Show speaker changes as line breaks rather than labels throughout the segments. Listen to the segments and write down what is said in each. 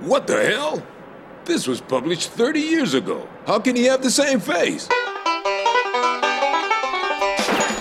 What the hell? This was published 30 years ago. How can he have the same face?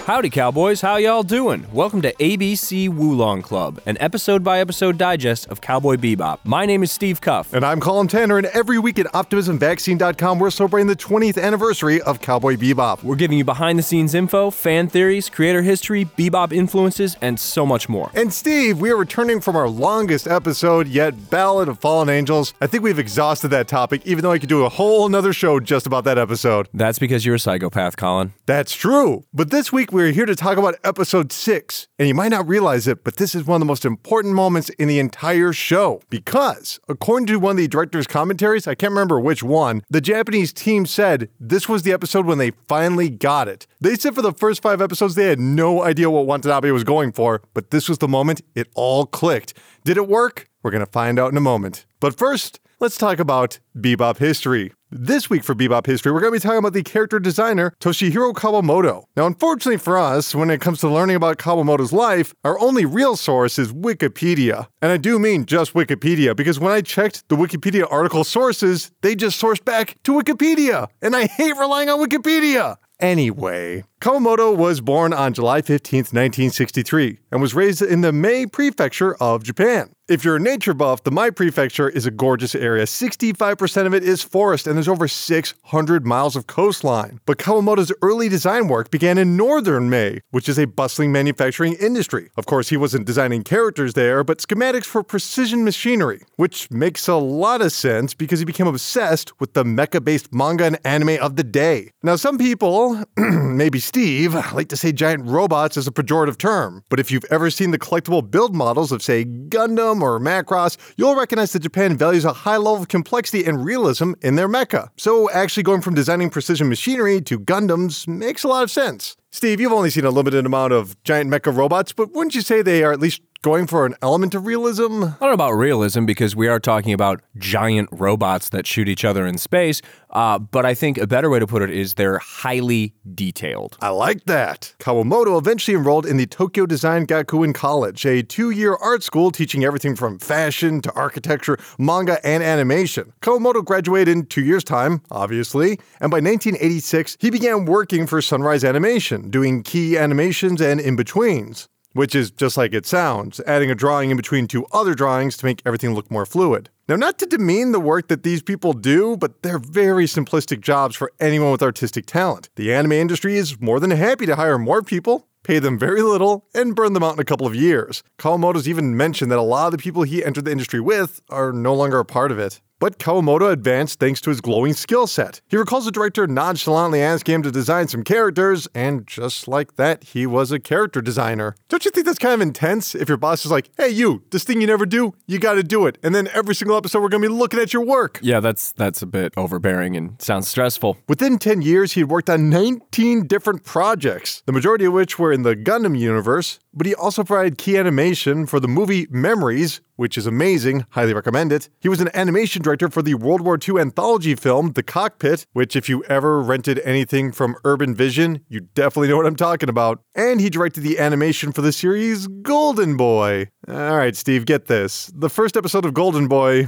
Howdy, cowboys. How y'all doing? Welcome to ABC Woolong Club, an episode by episode digest of Cowboy Bebop. My name is Steve Cuff.
And I'm Colin Tanner, and every week at OptimismVaccine.com, we're celebrating the 20th anniversary of Cowboy Bebop.
We're giving you behind the scenes info, fan theories, creator history, bebop influences, and so much more.
And Steve, we are returning from our longest episode yet, Ballad of Fallen Angels. I think we've exhausted that topic, even though I could do a whole nother show just about that episode.
That's because you're a psychopath, Colin.
That's true. But this week, we're here to talk about episode six. And you might not realize it, but this is one of the most important moments in the entire show. Because, according to one of the director's commentaries, I can't remember which one, the Japanese team said this was the episode when they finally got it. They said for the first five episodes, they had no idea what Watanabe was going for, but this was the moment it all clicked. Did it work? We're going to find out in a moment. But first, let's talk about Bebop history. This week for Bebop History, we're going to be talking about the character designer Toshihiro Kawamoto. Now, unfortunately for us, when it comes to learning about Kawamoto's life, our only real source is Wikipedia. And I do mean just Wikipedia, because when I checked the Wikipedia article sources, they just sourced back to Wikipedia. And I hate relying on Wikipedia. Anyway, Kawamoto was born on July 15, 1963, and was raised in the Mie Prefecture of Japan. If you're a nature buff, the Mie Prefecture is a gorgeous area. 65% of it is forest, and there's over 600 miles of coastline. But Kawamoto's early design work began in northern Mie, which is a bustling manufacturing industry. Of course, he wasn't designing characters there, but schematics for precision machinery, which makes a lot of sense because he became obsessed with the mecha based manga and anime of the day. Now, some people, maybe Steve, I like to say giant robots as a pejorative term, but if you've ever seen the collectible build models of, say, Gundam or Macross, you'll recognize that Japan values a high level of complexity and realism in their mecha. So, actually going from designing precision machinery to Gundams makes a lot of sense. Steve, you've only seen a limited amount of giant mecha robots, but wouldn't you say they are at least going for an element of realism?
I don't know about realism because we are talking about giant robots that shoot each other in space, uh, but I think a better way to put it is they're highly detailed.
I like that. Kawamoto eventually enrolled in the Tokyo Design Gakuen College, a two year art school teaching everything from fashion to architecture, manga, and animation. Kawamoto graduated in two years' time, obviously, and by 1986, he began working for Sunrise Animation, doing key animations and in betweens which is just like it sounds, adding a drawing in between two other drawings to make everything look more fluid. Now, not to demean the work that these people do, but they're very simplistic jobs for anyone with artistic talent. The anime industry is more than happy to hire more people, pay them very little, and burn them out in a couple of years. Kawamoto's even mentioned that a lot of the people he entered the industry with are no longer a part of it. But Kawamoto advanced thanks to his glowing skill set. He recalls the director nonchalantly asking him to design some characters, and just like that, he was a character designer. Don't you think that's kind of intense if your boss is like, hey, you, this thing you never do, you gotta do it. And then every single episode, we're gonna be looking at your work.
Yeah, that's that's a bit overbearing and sounds stressful.
Within 10 years, he had worked on 19 different projects, the majority of which were in the Gundam universe, but he also provided key animation for the movie Memories, which is amazing, highly recommend it. He was an animation director for the World War II anthology film The Cockpit, which, if you ever rented anything from Urban Vision, you definitely know what I'm talking about. And he directed the animation for the series Golden Boy. All right, Steve, get this. The first episode of Golden Boy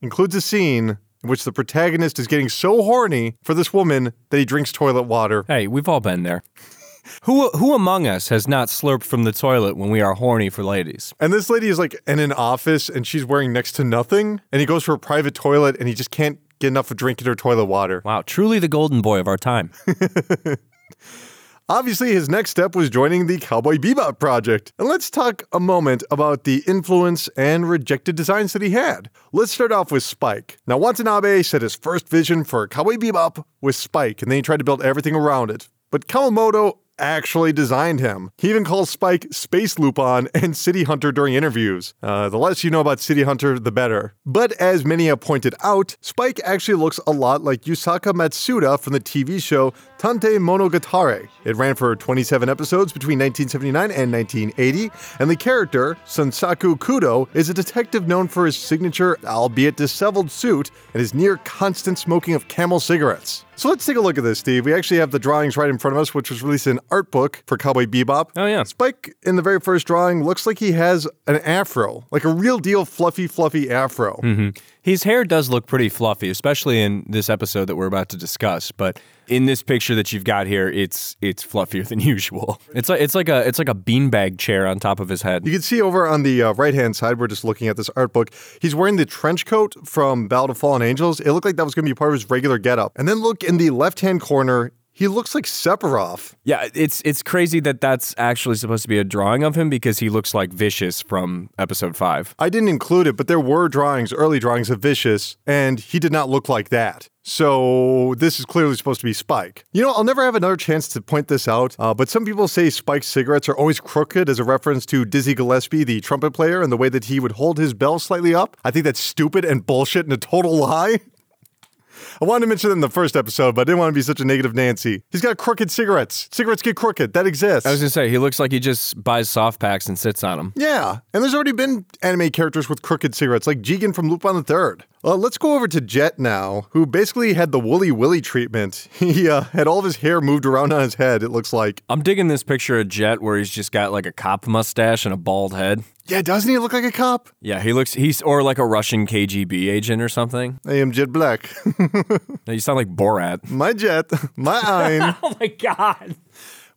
includes a scene in which the protagonist is getting so horny for this woman that he drinks toilet water.
Hey, we've all been there. Who who among us has not slurped from the toilet when we are horny for ladies?
And this lady is like in an office and she's wearing next to nothing. And he goes for a private toilet and he just can't get enough of drinking her toilet water.
Wow, truly the golden boy of our time.
Obviously, his next step was joining the Cowboy Bebop project. And let's talk a moment about the influence and rejected designs that he had. Let's start off with Spike. Now, Watanabe said his first vision for Cowboy Bebop was Spike, and then he tried to build everything around it. But Kawamoto actually designed him. He even calls Spike Space Lupin and City Hunter during interviews. Uh, the less you know about City Hunter, the better. But as many have pointed out, Spike actually looks a lot like Yusaku Matsuda from the TV show Tantei Monogatari. It ran for 27 episodes between 1979 and 1980, and the character, Shunsaku Kudo, is a detective known for his signature, albeit disheveled suit and his near constant smoking of camel cigarettes. So let's take a look at this, Steve. We actually have the drawings right in front of us, which was released in art book for Cowboy Bebop.
Oh, yeah.
Spike in the very first drawing looks like he has an afro, like a real deal fluffy, fluffy afro. Mm-hmm.
His hair does look pretty fluffy, especially in this episode that we're about to discuss. But in this picture that you've got here, it's it's fluffier than usual. It's like it's like a it's like a beanbag chair on top of his head.
You can see over on the uh, right hand side, we're just looking at this art book. He's wearing the trench coat from Battle of Fallen Angels. It looked like that was going to be part of his regular getup. And then look in the left hand corner, he looks like Sephiroth.
Yeah, it's it's crazy that that's actually supposed to be a drawing of him because he looks like Vicious from episode five.
I didn't include it, but there were drawings, early drawings of Vicious, and he did not look like that. So this is clearly supposed to be Spike. You know, I'll never have another chance to point this out, uh, but some people say Spike's cigarettes are always crooked as a reference to Dizzy Gillespie, the trumpet player, and the way that he would hold his bell slightly up. I think that's stupid and bullshit and a total lie. I wanted to mention it in the first episode, but I didn't want to be such a negative Nancy. He's got crooked cigarettes. Cigarettes get crooked. That exists.
I was gonna say he looks like he just buys soft packs and sits on them.
Yeah, and there's already been anime characters with crooked cigarettes, like Jigen from Lupin the Third. Uh, let's go over to Jet now, who basically had the Wooly Willy treatment. He uh, had all of his hair moved around on his head, it looks like.
I'm digging this picture of Jet where he's just got like a cop mustache and a bald head.
Yeah, doesn't he look like a cop?
Yeah, he looks he's or like a Russian KGB agent or something.
I am Jet Black.
No, you sound like Borat.
my Jet, my Ein.
Oh my god.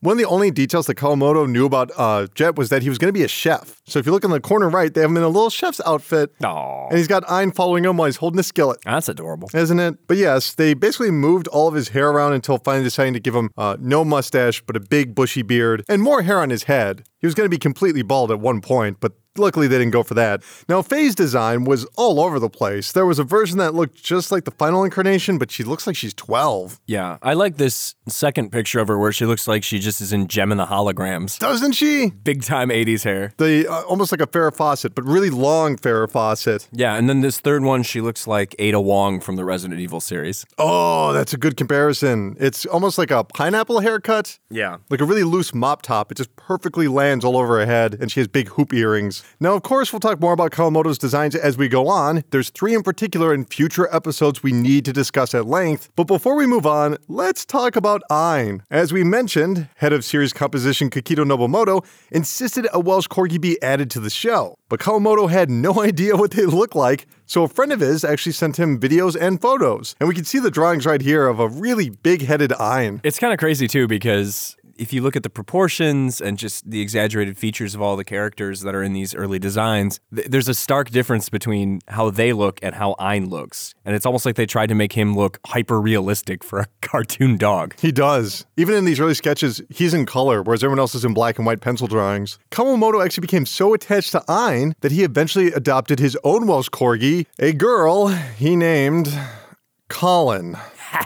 One of the only details that Kawamoto knew about uh, Jet was that he was going to be a chef. So if you look in the corner right, they have him in a little chef's outfit.
Aw.
And he's got Ein following him while he's holding a skillet.
That's adorable.
Isn't it? But yes, they basically moved all of his hair around until finally deciding to give him uh, no mustache, but a big bushy beard and more hair on his head. He was going to be completely bald at one point, but luckily they didn't go for that. Now, Faye's design was all over the place. There was a version that looked just like the final incarnation, but she looks like she's 12.
Yeah, I like this second picture of her where she looks like she just is in Jem and the Holograms.
Doesn't she?
Big time 80s hair.
The uh, almost like a Farrah Fawcett, but really long Farrah Fawcett.
Yeah, and then this third one, she looks like Ada Wong from the Resident Evil series.
Oh, that's a good comparison. It's almost like a pineapple haircut.
Yeah.
Like a really loose mop top. It just perfectly lands all over her head, and she has big hoop earrings. Now, of course, we'll talk more about Kawamoto's designs as we go on. There's three in particular in future episodes we need to discuss at length. But before we move on, let's talk about Ein. As we mentioned, head of series composition Kakito Nobumoto insisted a Welsh corgi be added to the show. But Kawamoto had no idea what they look like, so a friend of his actually sent him videos and photos. And we can see the drawings right here of a really big headed Ein.
It's kind of crazy too because if you look at the proportions and just the exaggerated features of all the characters that are in these early designs, th- there's a stark difference between how they look and how Ein looks. And it's almost like they tried to make him look hyper realistic for a cartoon dog.
He does. Even in these early sketches, he's in color, whereas everyone else is in black and white pencil drawings. Kawamoto actually became so attached to Ein that he eventually adopted his own Welsh corgi, a girl he named Colin.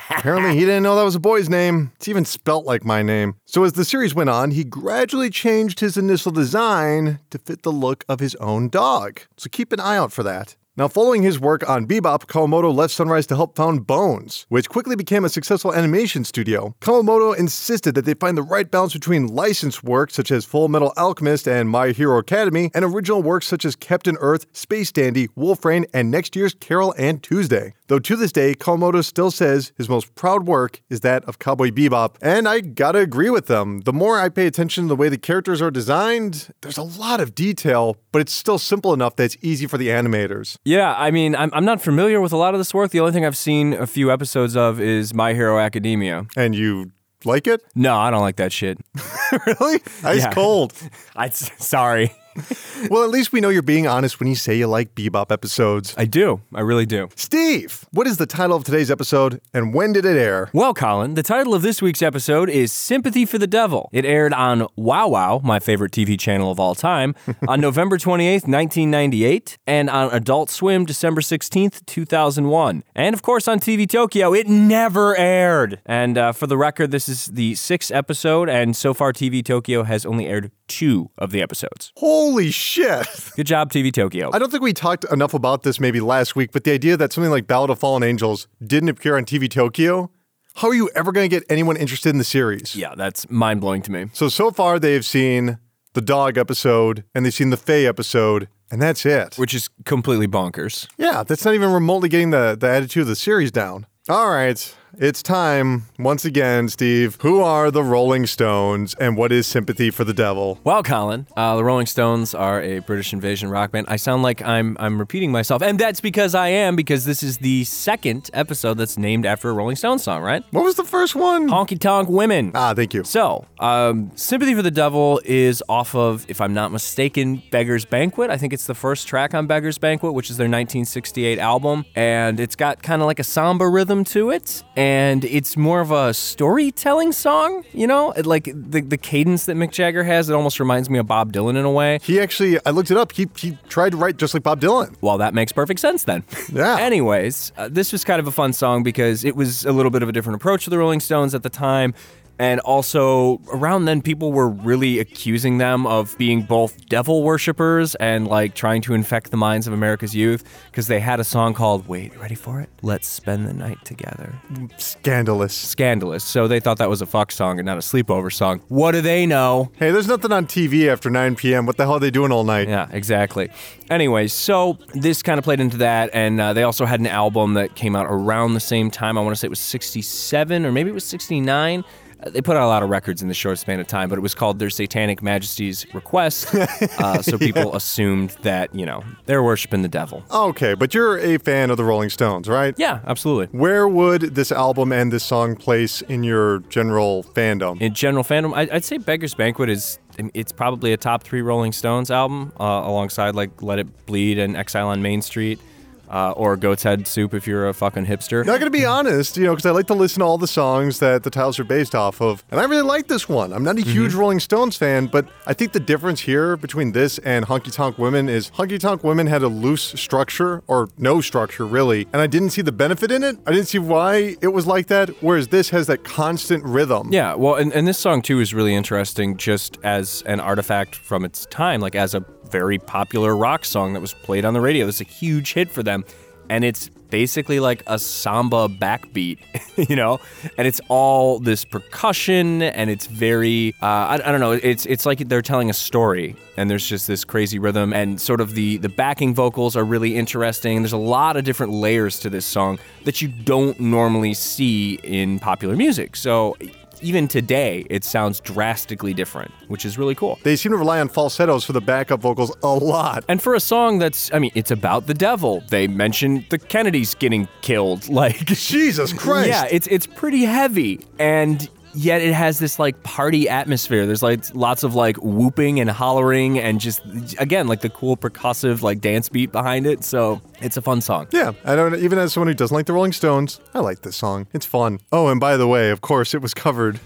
Apparently, he didn't know that was a boy's name. It's even spelt like my name. So, as the series went on, he gradually changed his initial design to fit the look of his own dog. So, keep an eye out for that. Now, following his work on Bebop, Kawamoto left Sunrise to help found Bones, which quickly became a successful animation studio. Kawamoto insisted that they find the right balance between licensed work such as Full Metal Alchemist and My Hero Academy, and original works such as Captain Earth, Space Dandy, Wolf Rain, and next year's Carol and Tuesday. Though to this day, Kawamoto still says his most proud work is that of Cowboy Bebop, and I gotta agree with them. The more I pay attention to the way the characters are designed, there's a lot of detail, but it's still simple enough that it's easy for the animators.
Yeah, I mean, I'm, I'm not familiar with a lot of this work. The only thing I've seen a few episodes of is My Hero Academia.
And you like it?
No, I don't like that shit.
really? Ice
Yeah.
cold.
I sorry.
Well, at least we know you're being honest when you say you like Bebop episodes.
I do. I really do.
Steve, what is the title of today's episode and when did it air?
Well, Colin, the title of this week's episode is Sympathy for the Devil. It aired on WOWOW, my favorite TV channel of all time, on November 28th, 1998, and on Adult Swim December 16th, 2001. And of course on TV Tokyo, it never aired. And uh, for the record, this is the sixth episode, and so far TV Tokyo has only aired two of the episodes.
Holy shit.
Good job, TV Tokyo.
I don't think we talked enough about this maybe last week, but the idea that something like Ballad of Fallen Angels didn't appear on TV Tokyo, how are you ever going to get anyone interested in the series?
yeah, that's mind blowing to me.
So, so far they've seen the dog episode and they've seen the Faye episode, and that's it.
Which is completely bonkers.
Yeah, that's not even remotely getting the, the attitude of the series down. All right. It's time once again, Steve. Who are the Rolling Stones and what is Sympathy for the Devil?
Well, Colin, uh, the Rolling Stones are a British invasion rock band. I sound like I'm I'm repeating myself, and that's because I am because this is the second episode that's named after a Rolling Stones song, right?
What was the first one?
Honky Tonk Women.
Ah, thank you.
So, um, Sympathy for the Devil is off of, if I'm not mistaken, Beggar's Banquet. I think it's the first track on Beggar's Banquet, which is their 1968 album. And it's got kind of like a samba rhythm to it. And it's more of a storytelling song, you know? It- Like the, the cadence that Mick Jagger has, it almost reminds me of Bob Dylan in a way.
He actually, I looked it up. He, he tried to write just like Bob Dylan.
Well, that makes perfect sense then.
Yeah.
Anyways, uh, this was kind of a fun song because it was a little bit of a different approach to the Rolling Stones at the time. And also, around then, people were really accusing them of being both devil worshippers and like trying to infect the minds of America's youth because they had a song called, wait, ready for it? Let's Spend the Night Together.
Scandalous.
Scandalous. So they thought that was a fuck song and not a sleepover song. What do they know?
Hey, there's nothing on TV after 9 p.m. What the hell are they doing all night?
Yeah, exactly. Anyways, so this kind of played into that, and uh, they also had an album that came out around the same time. I want to say it was 67 or maybe it was 69. They put out a lot of records in the short span of time, but it was called Their Satanic Majesties Request. Uh, so people assumed that, you know, they're worshiping the devil.
Okay, but you're a fan of the Rolling Stones, right?
Yeah, absolutely.
Where would this album and this song place in your general fandom?
In general fandom, I- I'd say Beggar's Banquet is. I mean, It's probably a top three Rolling Stones album, uh, alongside like Let It Bleed and Exile on Main Street, uh, or Goat's Head Soup if you're a fucking hipster.
Not gonna be honest, you know, because I like to listen to all the songs that the titles are based off of, and I really like this one. I'm not a huge Rolling Stones fan, but I think the difference here between this and Honky Tonk Women is Honky Tonk Women had a loose structure or no structure really, and I didn't see the benefit in it. I didn't see why it was like that, whereas this has that constant rhythm.
Yeah, well, and, and this song too is really interesting just as an artifact from its time, like as a very popular rock song that was played on the radio. It's a huge hit for them. And it's basically like a samba backbeat, you know? And it's all this percussion and it's very, uh, I, I don't know, it's it's like they're telling a story and there's just this crazy rhythm and sort of the, the backing vocals are really interesting. There's a lot of different layers to this song that you don't normally see in popular music. So even today, it sounds drastically different, which is really cool.
They seem to rely on falsettos for the backup vocals a lot.
And for a song that's, I mean, it's about the devil. They mention the Kennedys getting killed. Like,
Jesus Christ.
yeah, it's it's pretty heavy, and yet it has this like party atmosphere. There's like lots of like whooping and hollering, and just again like the cool percussive like dance beat behind it. So it's a fun song.
Yeah, I don't. Even as someone who doesn't like the Rolling Stones, I like this song. It's fun. Oh, and by the way, of course, it was covered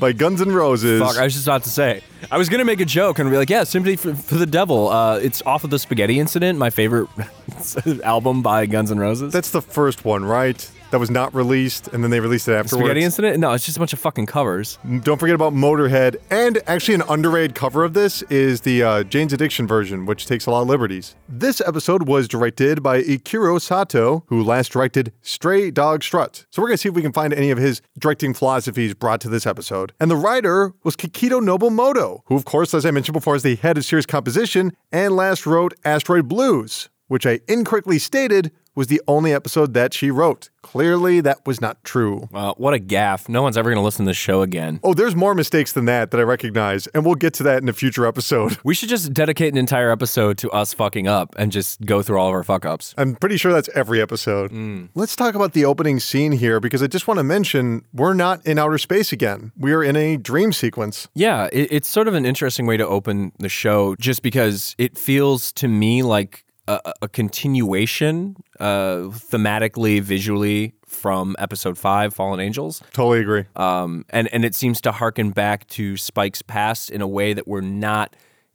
by Guns N' Roses.
Fuck, I was just about to say. I was gonna make a joke and be like, "Yeah, Sympathy for, for the Devil." Uh, it's off of the Spaghetti Incident, my favorite album by Guns N' Roses.
That's the first one, right? That was not released, and then they released it afterwards.
Spaghetti Incident? No, it's just a bunch of fucking covers.
Don't forget about Motorhead, and actually an underrated cover of this is the uh, Jane's Addiction version, which takes a lot of liberties. This episode was directed by Ikiro Sato, who last directed Stray Dog Strut. So we're gonna see if we can find any of his directing philosophies brought to this episode. And the writer was Kikito Nobumoto, who, of course, as I mentioned before, is the head of series composition and last wrote Asteroid Blues, which I incorrectly stated was the only episode that she wrote. Clearly, that was not true.
Well, what a gaff. No one's ever gonna listen to this show again.
Oh, there's more mistakes than that that I recognize, and we'll get to that in a future episode.
We should just dedicate an entire episode to us fucking up and just go through all of our fuck ups.
I'm pretty sure that's every episode. Hmm. Let's talk about the opening scene here because I just want to mention we're not in outer space again. We are in a dream sequence.
Yeah, it, it's sort of an interesting way to open the show just because it feels to me like a, a- continuation uh, thematically, visually from episode five, Fallen Angels.
Totally agree.
um, and and it seems to harken back to Spike's past in a way that we're not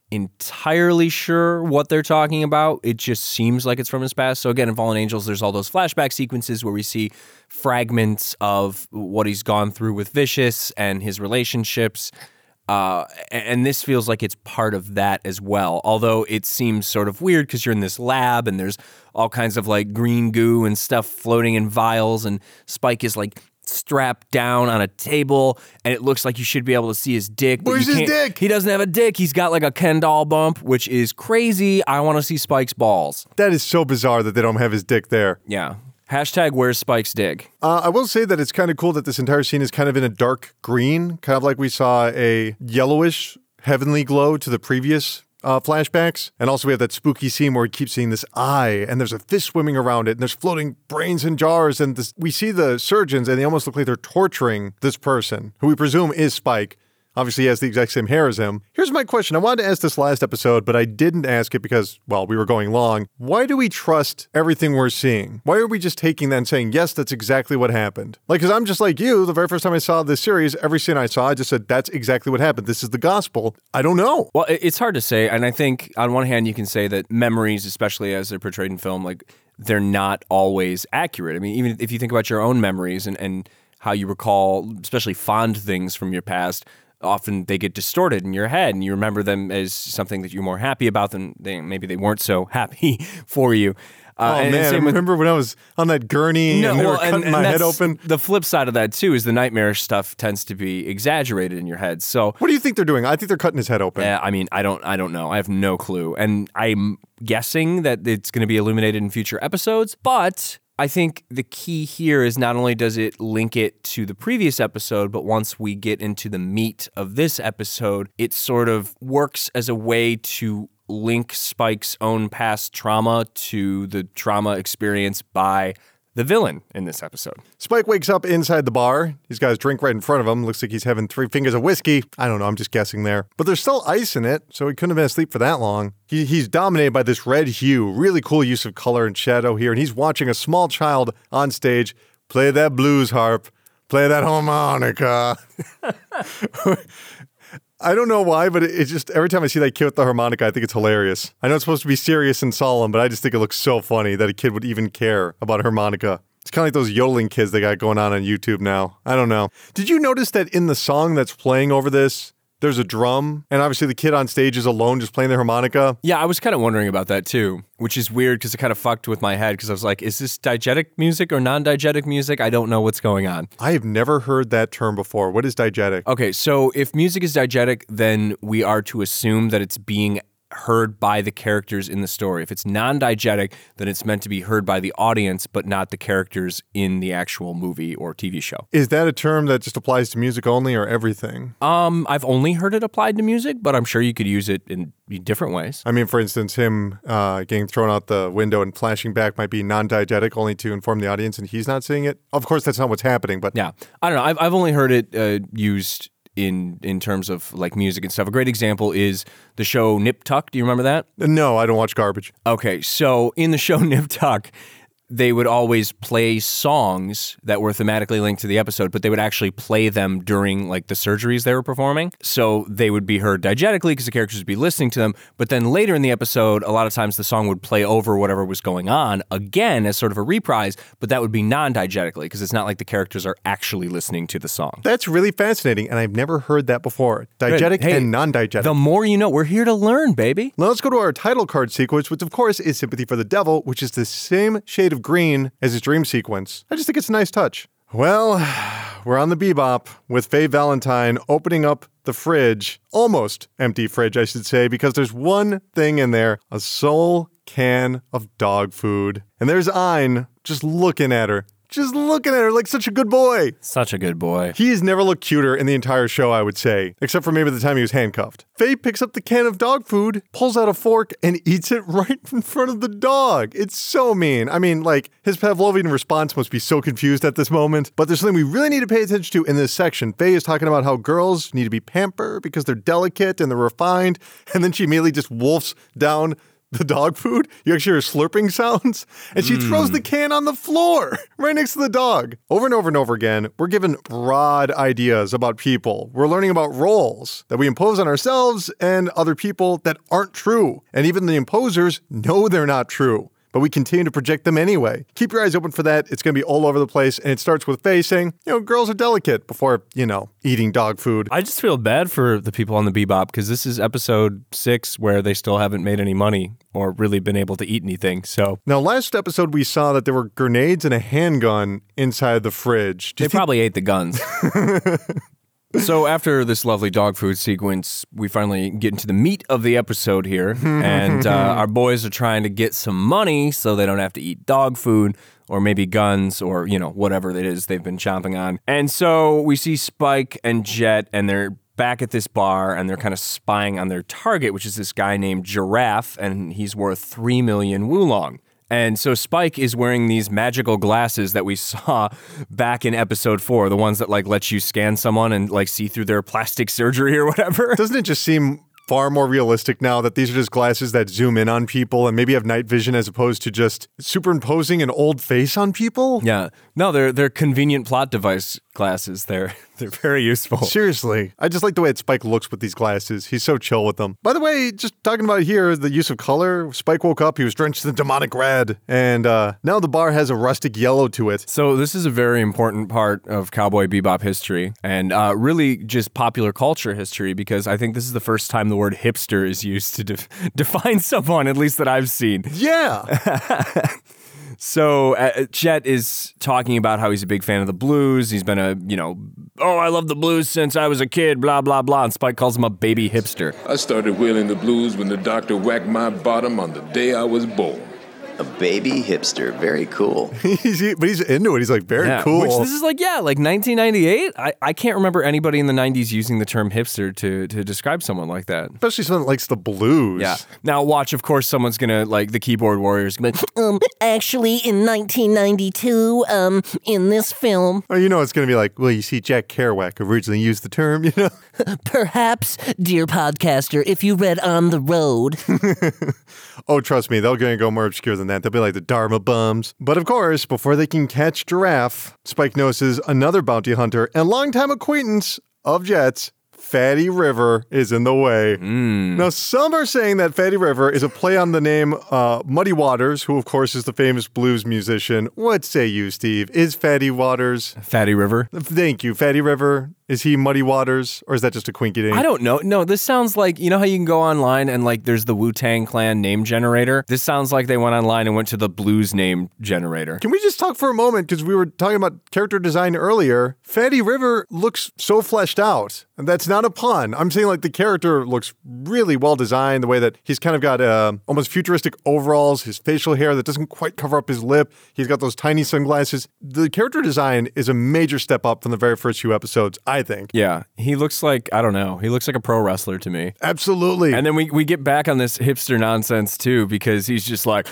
entirely sure what they're talking about. It just seems like it's from his past. So again, in Fallen Angels, there's all those flashback sequences where we see fragments of what he's gone through with Vicious and his relationships. Uh, and this feels like it's part of that as well. Although it seems sort of weird because you're in this lab and there's all kinds of like green goo and stuff floating in vials, and Spike is like strapped down on a table, and it looks like you should be able to see his dick. but
Where's
you
his dick?
He doesn't have a dick. He's got like a Ken doll bump, which is crazy. I want to see Spike's balls.
That is so bizarre that they don't have his dick there.
Yeah. Hashtag where's Spike's dig?
Uh, I will say that it's kind of cool that this entire scene is kind of in a dark green, kind of like we saw a yellowish heavenly glow to the previous uh, flashbacks. And also, we have that spooky scene where we keep seeing this eye, and there's a fish swimming around it, and there's floating brains in jars. And this, we see the surgeons, and they almost look like they're torturing this person, who we presume is Spike. Obviously, he has the exact same hair as him. Here's my question. I wanted to ask this last episode, but I didn't ask it because, well, we were going long. Why do we trust everything we're seeing? Why are we just taking that and saying, yes, that's exactly what happened? Like, because I'm just like you. The very first time I saw this series, every scene I saw, I just said, that's exactly what happened. This is the gospel. I don't know.
Well, it's hard to say, and I think on one hand you can say that memories, especially as they're portrayed in film, like they're not always accurate. I mean, even if you think about your own memories and, and how you recall, especially fond things from your past, often they get distorted in your head, and you remember them as something that you're more happy about than they, maybe they weren't so happy for you. Uh,
Oh
and- and
man, I remember when I was on that gurney and they were
well,
cutting my head open.
The flip side of that too is the nightmarish stuff tends to be exaggerated in your head. So
What do you think they're doing? I think they're cutting his head open.
uh, I mean, I don't, I don't know. I have no clue, and I'm guessing that it's going to be illuminated in future episodes. But I think the key here is not only does it link it to the previous episode, but once we get into the meat of this episode, it sort of works as a way to link Spike's own past trauma to the trauma experienced by the villain in this episode.
Spike wakes up inside the bar. He's got his drink right in front of him. Looks like he's having three fingers of whiskey. I don't know. I'm just guessing there. But there's still ice in it, so he couldn't have been asleep for that long. He, he's dominated by this red hue. Really cool use of color and shadow here. And he's watching a small child on stage play that blues harp, play that harmonica. I don't know why, but it, it just every time I see that kid with the harmonica, I think it's hilarious. I know it's supposed to be serious and solemn, but I just think it looks so funny that a kid would even care about harmonica. It's kind of like those yodeling kids they got going on on YouTube now. I don't know. Did you notice that in the song that's playing over this, there's a drum, and obviously the kid on stage is alone just playing the harmonica?
Yeah, I was kind of wondering about that too, which is weird because it kind of fucked with my head because I was like, is this diegetic music or non diegetic music? I don't know what's going on.
I have never heard that term before. What is diegetic?
Okay, so if music is diegetic, then we are to assume that it's being heard by the characters in the story. If it's non diegetic, then it's meant to be heard by the audience, but not the characters in the actual movie or TV show.
Is that a term that just applies to music only or everything?
Um, I've only heard it applied to music, but I'm sure you could use it in different ways.
I mean, for instance, him uh, getting thrown out the window and flashing back might be non-diegetic, only to inform the audience, and he's not seeing it. Of course, that's not what's happening, but
Yeah, I don't know. I've, I've only heard it uh, used in in terms of like music and stuff. A great example is the show Nip Tuck. Do you remember that?
no, I don't watch garbage.
Okay, so in the show Nip Tuck, they would always play songs that were thematically linked to the episode, but they would actually play them during like the surgeries they were performing. So they would be heard diegetically because the characters would be listening to them. But then later in the episode, a lot of times the song would play over whatever was going on again as sort of a reprise, but that would be non diegetically because it's not like the characters are actually listening to the song.
That's really fascinating, and I've never heard that before. Diegetic
Hey,
and non-diegetic.
The more you know, we're here to learn, baby.
now let's go to our title card sequence, which of course is Sympathy for the Devil, which is the same shade of green as his dream sequence. I just think it's a nice touch. Well, we're on the bebop with Faye Valentine opening up the fridge, almost empty fridge, I should say, because there's one thing in there a sole can of dog food. And there's Ein just looking at her, just looking at her like such a good boy.
Such a good boy.
He has never looked cuter in the entire show, I would say, except for maybe the time he was handcuffed. Faye picks up the can of dog food, pulls out a fork, and eats it right in front of the dog. It's so mean. I mean, like, his Pavlovian response must be so confused at this moment. But there's something we really need to pay attention to in this section. Faye is talking about how girls need to be pampered because they're delicate and they're refined, and then she immediately just wolfs down the dog food. You actually hear slurping sounds. And she throws the hmm. can on the floor right next to the dog. Over and over and over again, we're given broad ideas about people. We're learning about roles that we impose on ourselves and other people that aren't true. And even the imposers know they're not true. But we continue to project them anyway. Keep your eyes open for that. It's going to be all over the place. And it starts with Faye saying, you know, girls are delicate before, you know, eating dog food.
I just feel bad for the people on the Bebop because this is episode six where they still haven't made any money or really been able to eat anything. So
Now, last episode, we saw that there were grenades and a handgun inside the fridge. Do
they
think
probably ate the guns. so after this lovely dog food sequence, we finally get into the meat of the episode here, and uh, our boys are trying to get some money so they don't have to eat dog food. or maybe guns or, you know, whatever it is they've been chomping on. And so we see Spike and Jet, and they're back at this bar and they're kind of spying on their target, which is this guy named Giraffe, and he's worth 3 million wulong. And so Spike is wearing these magical glasses that we saw back in episode four, the ones that like let you scan someone and like see through their plastic surgery or whatever.
Doesn't it just seem far more realistic now that these are just glasses that zoom in on people and maybe have night vision as opposed to just superimposing an old face on people?
Yeah. No, they're they're convenient plot device glasses. They're they're very useful.
Seriously, I just like the way that Spike looks with these glasses. He's so chill with them. By the way, just talking about here, the use of color. Spike woke up, he was drenched in demonic red, and uh, now the bar has a rustic yellow to it.
So this is a very important part of Cowboy Bebop history and uh, really just popular culture history because I think this is the first time the word hipster is used to def- define someone, at least that I've seen.
Yeah.
So uh, Jet is talking about how he's a big fan of the blues. He's been a, you know, oh, I love the blues since I was a kid, blah, blah, blah. And Spike calls him a baby hipster.
I started wheeling the blues when the doctor whacked my bottom on the day I was born.
A baby hipster, very cool.
he's, he- but he's into it. He's like, very
Yeah,
cool.
Which this is like, yeah, like 1998. I, I can't remember anybody in the 90s using the term hipster to, to describe someone like that.
Especially someone that likes the blues.
Yeah. Now watch, of course, someone's gonna like the keyboard warriors. Gonna be like,
Um, actually, in 1992, um, in this film,
Oh, you know it's going to be like, well, you see, Jack Kerouac originally used the term, you know?
perhaps, dear podcaster, if you read On the Road,
Oh, trust me, they're going to go more obscure than that. They'll be like the Dharma bums. But of course, before they can catch Giraffe, Spike notices another bounty hunter and longtime acquaintance of Jet's. Fatty River is in the way. Now, some are saying that Fatty River is a play on the name uh, Muddy Waters, who, of course, is the famous blues musician. What say you, Steve? Is Fatty Waters?
Fatty River.
Thank you, Fatty River. Is he Muddy Waters, or is that just a quinky dink?
I don't know. No, this sounds like you know how you can go online and like there's the Wu Tang Clan name generator. This sounds like they went online and went to the blues name generator.
Can we just talk for a moment? Because we were talking about character design earlier. Fatty River looks so fleshed out. And that's not a pun. I'm saying like the character looks really well designed, the way that he's kind of got uh, almost futuristic overalls, his facial hair that doesn't quite cover up his lip. He's got those tiny sunglasses. The character design is a major step up from the very first few episodes, I think.
Yeah, he looks like I don't know. He looks like a pro wrestler to me.
Absolutely.
And then we we get back on this hipster nonsense too because he's just like.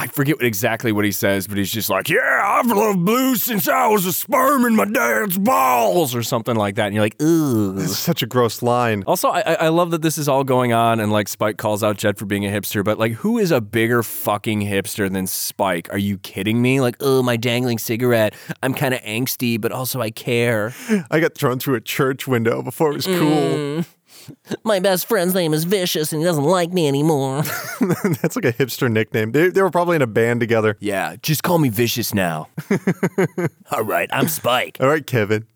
I forget what, exactly what he says, but he's just like, "Yeah, I've loved blues since I was a sperm in my dad's balls," or something like that. And you're like, "Ooh."
It's such a gross line.
Also, I, I I love that this is all going on, and like Spike calls out Jet for being a hipster, but like, who is a bigger fucking hipster than Spike? Are you kidding me? Like, oh, my dangling cigarette. I'm kind of angsty, but also I care.
I got thrown through a church window before it was cool. Mm.
my best friend's name is Vicious and he doesn't like me anymore.
That's like a hipster nickname. They, they were probably in a band together.
Yeah, just call me vicious now.
All right, I'm Spike.
All right, Kevin.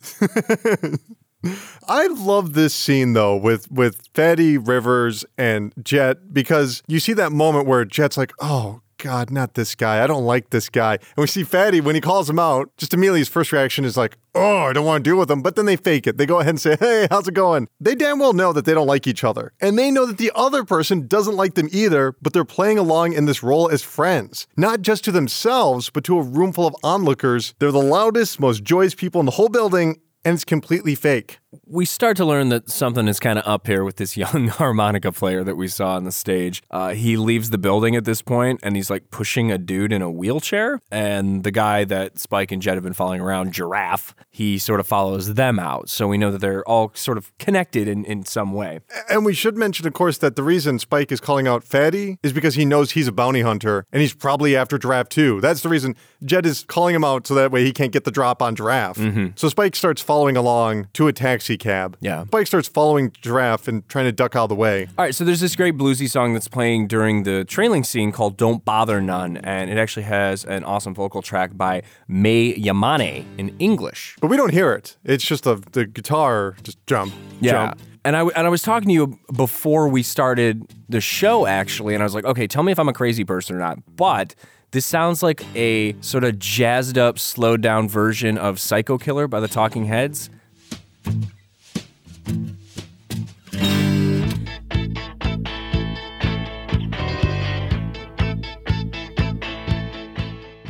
I love this scene though with with Fatty Rivers and Jet because you see that moment where Jet's like, "Oh God, not this guy. I don't like this guy." And we see Fatty when he calls him out. Just immediately, his first reaction is like, "Oh, I don't want to deal with him." But then they fake it. They go ahead and say, "Hey, how's it going?" They damn well know that they don't like each other, and they know that the other person doesn't like them either. But they're playing along in this role as friends, not just to themselves, but to a room full of onlookers. They're the loudest, most joyous people in the whole building, and it's completely fake.
we start to learn that something is kind of up here with this young harmonica player that we saw on the stage. Uh, he leaves the building at this point and he's like pushing a dude in a wheelchair. And the guy that Spike and Jet have been following around, Giraffe, he sort of follows them out. So we know that they're all sort of connected in, in some way.
And we should mention, of course, that the reason Spike is calling out Fatty is because he knows he's a bounty hunter and he's probably after Giraffe too. That's the reason Jet is calling him out so that way he can't get the drop on Giraffe. So Spike starts following along to a taxi cab.
Yeah.
Bike starts following Giraffe and trying to duck out of the way.
All right, so there's this great bluesy song that's playing during the trailing scene called Don't Bother None. And it actually has an awesome vocal track by Mai Yamane in English.
But we don't hear it. It's just the, the guitar just jump, jump.
And I, and I was talking to you before we started the show, actually, and I was like, okay, tell me if I'm a crazy person or not. But this sounds like a sort of jazzed up, slowed down version of Psycho Killer by the Talking Heads.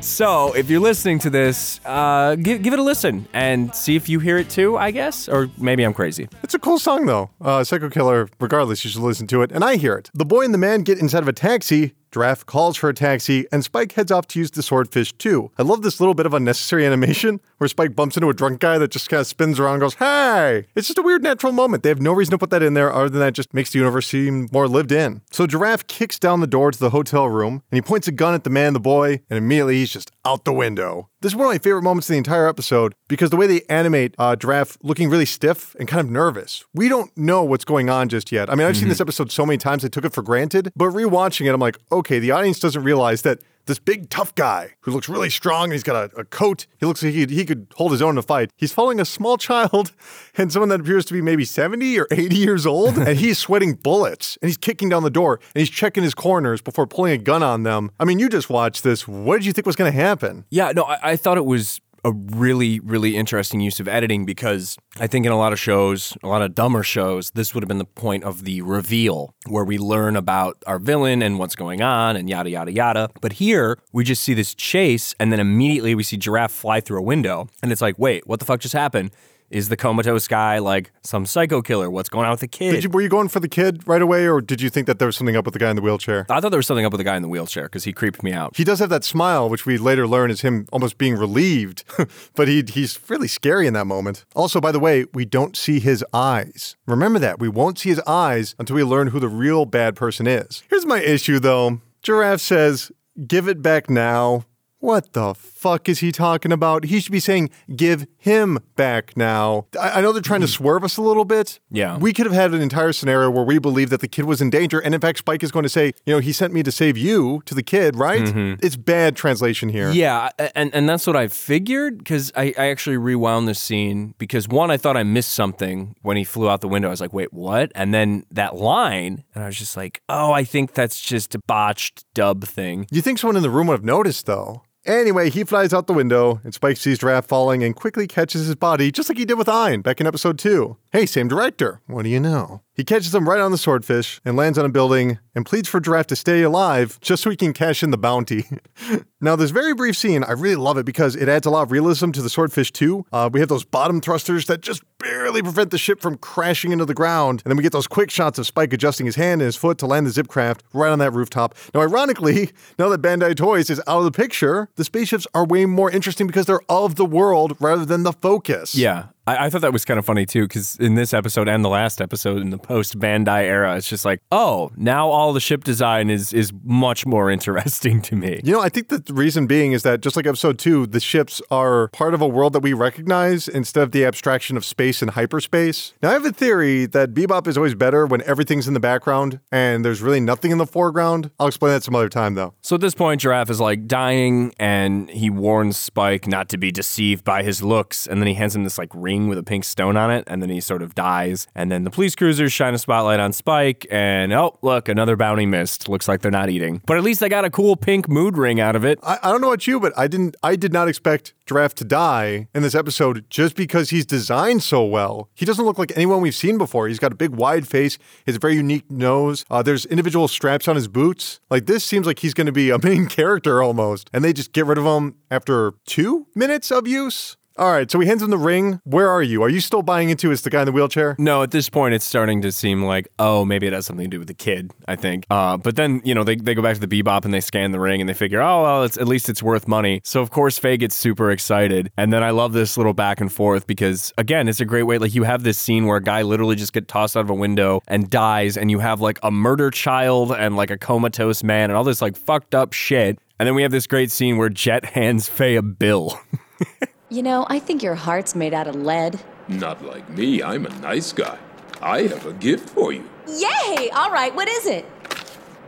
So, if you're listening to this, uh, give, give it a listen and see if you hear it too, I guess. Or maybe I'm crazy.
It's a cool song, though. Uh, Psycho Killer, regardless, you should listen to it. And I hear it. The boy and the man get inside of a taxi. Giraffe calls for a taxi, and Spike heads off to use the Swordfish II. I love this little bit of unnecessary animation where Spike bumps into a drunk guy that just kind of spins around and goes, Hey! It's just a weird natural moment. They have no reason to put that in there other than that just makes the universe seem more lived in. So Giraffe kicks down the door to the hotel room, and he points a gun at the man and the boy, and immediately he's just out the window. This is one of my favorite moments in the entire episode because the way they animate uh, Giraffe looking really stiff and kind of nervous. We don't know what's going on just yet. I mean, I've seen this episode so many times I took it for granted, but rewatching it, I'm like, okay, the audience doesn't realize that this big tough guy who looks really strong and he's got a, a coat. He looks like he, he could hold his own in a fight. He's following a small child and someone that appears to be maybe 70 or 80 years old. and he's sweating bullets and he's kicking down the door and he's checking his corners before pulling a gun on them. I mean, you just watched this. What did you think was going to happen?
Yeah, no, I, I thought it was a really, really interesting use of editing because I think in a lot of shows, a lot of dumber shows, this would have been the point of the reveal where we learn about our villain and what's going on and yada, yada, yada. But here, we just see this chase and then immediately we see Giraffe fly through a window. And it's like, wait, what the fuck just happened? Is the comatose guy like some psycho killer? What's going on with the kid?
Did you, were you going for the kid right away, or did you think that there was something up with the guy in the wheelchair?
I thought there was something up with the guy in the wheelchair because he creeped me out.
He does have that smile, which we later learn is him almost being relieved, but he, he's really scary in that moment. Also, by the way, we don't see his eyes. Remember that. We won't see his eyes until we learn who the real bad person is. Here's my issue, though Giraffe says, Give it back now. What the fuck is he talking about? He should be saying, give him back now. I, I know they're trying to hmm. swerve us a little bit.
Yeah.
We could have had an entire scenario where we believe that the kid was in danger. And in fact, Spike is going to say, you know, he sent me to save you to the kid, right? Mm-hmm. It's bad translation here.
Yeah, and, and that's what I figured because I, I actually rewound this scene because one, I thought I missed something when he flew out the window. I was like, wait, what? And then that line, and I was just like, oh, I think that's just a botched dub thing.
You think someone in the room would have noticed, though? Anyway, he flies out the window, and Spike sees Giraffe falling and quickly catches his body, just like he did with Ein back in episode 2. Hey, same director. What do you know? He catches him right on the swordfish and lands on a building and pleads for Giraffe to stay alive just so he can cash in the bounty. now, this very brief scene, I really love it because it adds a lot of realism to the swordfish, too. Uh, we have those bottom thrusters that just barely prevent the ship from crashing into the ground. And then we get those quick shots of Spike adjusting his hand and his foot to land the zip craft right on that rooftop. Now, ironically, now that Bandai Toys is out of the picture, the spaceships are way more interesting because they're of the world rather than the focus.
Yeah. I, I thought that was kind of funny too, because in this episode and the last episode in the post Bandai era, it's just like, oh, now all the ship design is is much more interesting to me.
You know, I think the reason being is that just like episode two, the ships are part of a world that we recognize instead of the abstraction of space and hyperspace. Now, I have a theory that Bebop is always better when everything's in the background and there's really nothing in the foreground. I'll explain that some other time, though.
So at this point, Giraffe is like dying, and he warns Spike not to be deceived by his looks, and then he hands him this like ring with a pink stone on it, and then he sort of dies. And then the police cruisers shine a spotlight on Spike, and oh, look, another bounty missed. Looks like they're not eating. But at least they got a cool pink mood ring out of it.
I, I don't know about you, but I didn't. I did not expect Giraffe to die in this episode just because he's designed so well. He doesn't look like anyone we've seen before. He's got a big, wide face. A very unique nose. Uh, there's individual straps on his boots. Like this seems like he's going to be a main character almost, and they just get rid of him after two minutes of use. All right, so he hands him the ring. Where are you? Are you still buying into it's the guy in the wheelchair?
No, at this point, it's starting to seem like, oh, maybe it has something to do with the kid, I think. Uh, but then, you know, they, they go back to the bebop and they scan the ring and they figure, oh, well, it's, at least it's worth money. So, of course, Faye gets super excited. And then I love this little back and forth because, again, it's a great way. Like, you have this scene where a guy literally just gets tossed out of a window and dies, and you have like a murder child and like a comatose man and all this like fucked up shit. And then we have this great scene where Jet hands Faye a bill.
You know, I think your heart's made out of lead.
Not like me, I'm a nice guy. I have a gift for you.
Yay! All right, what is it?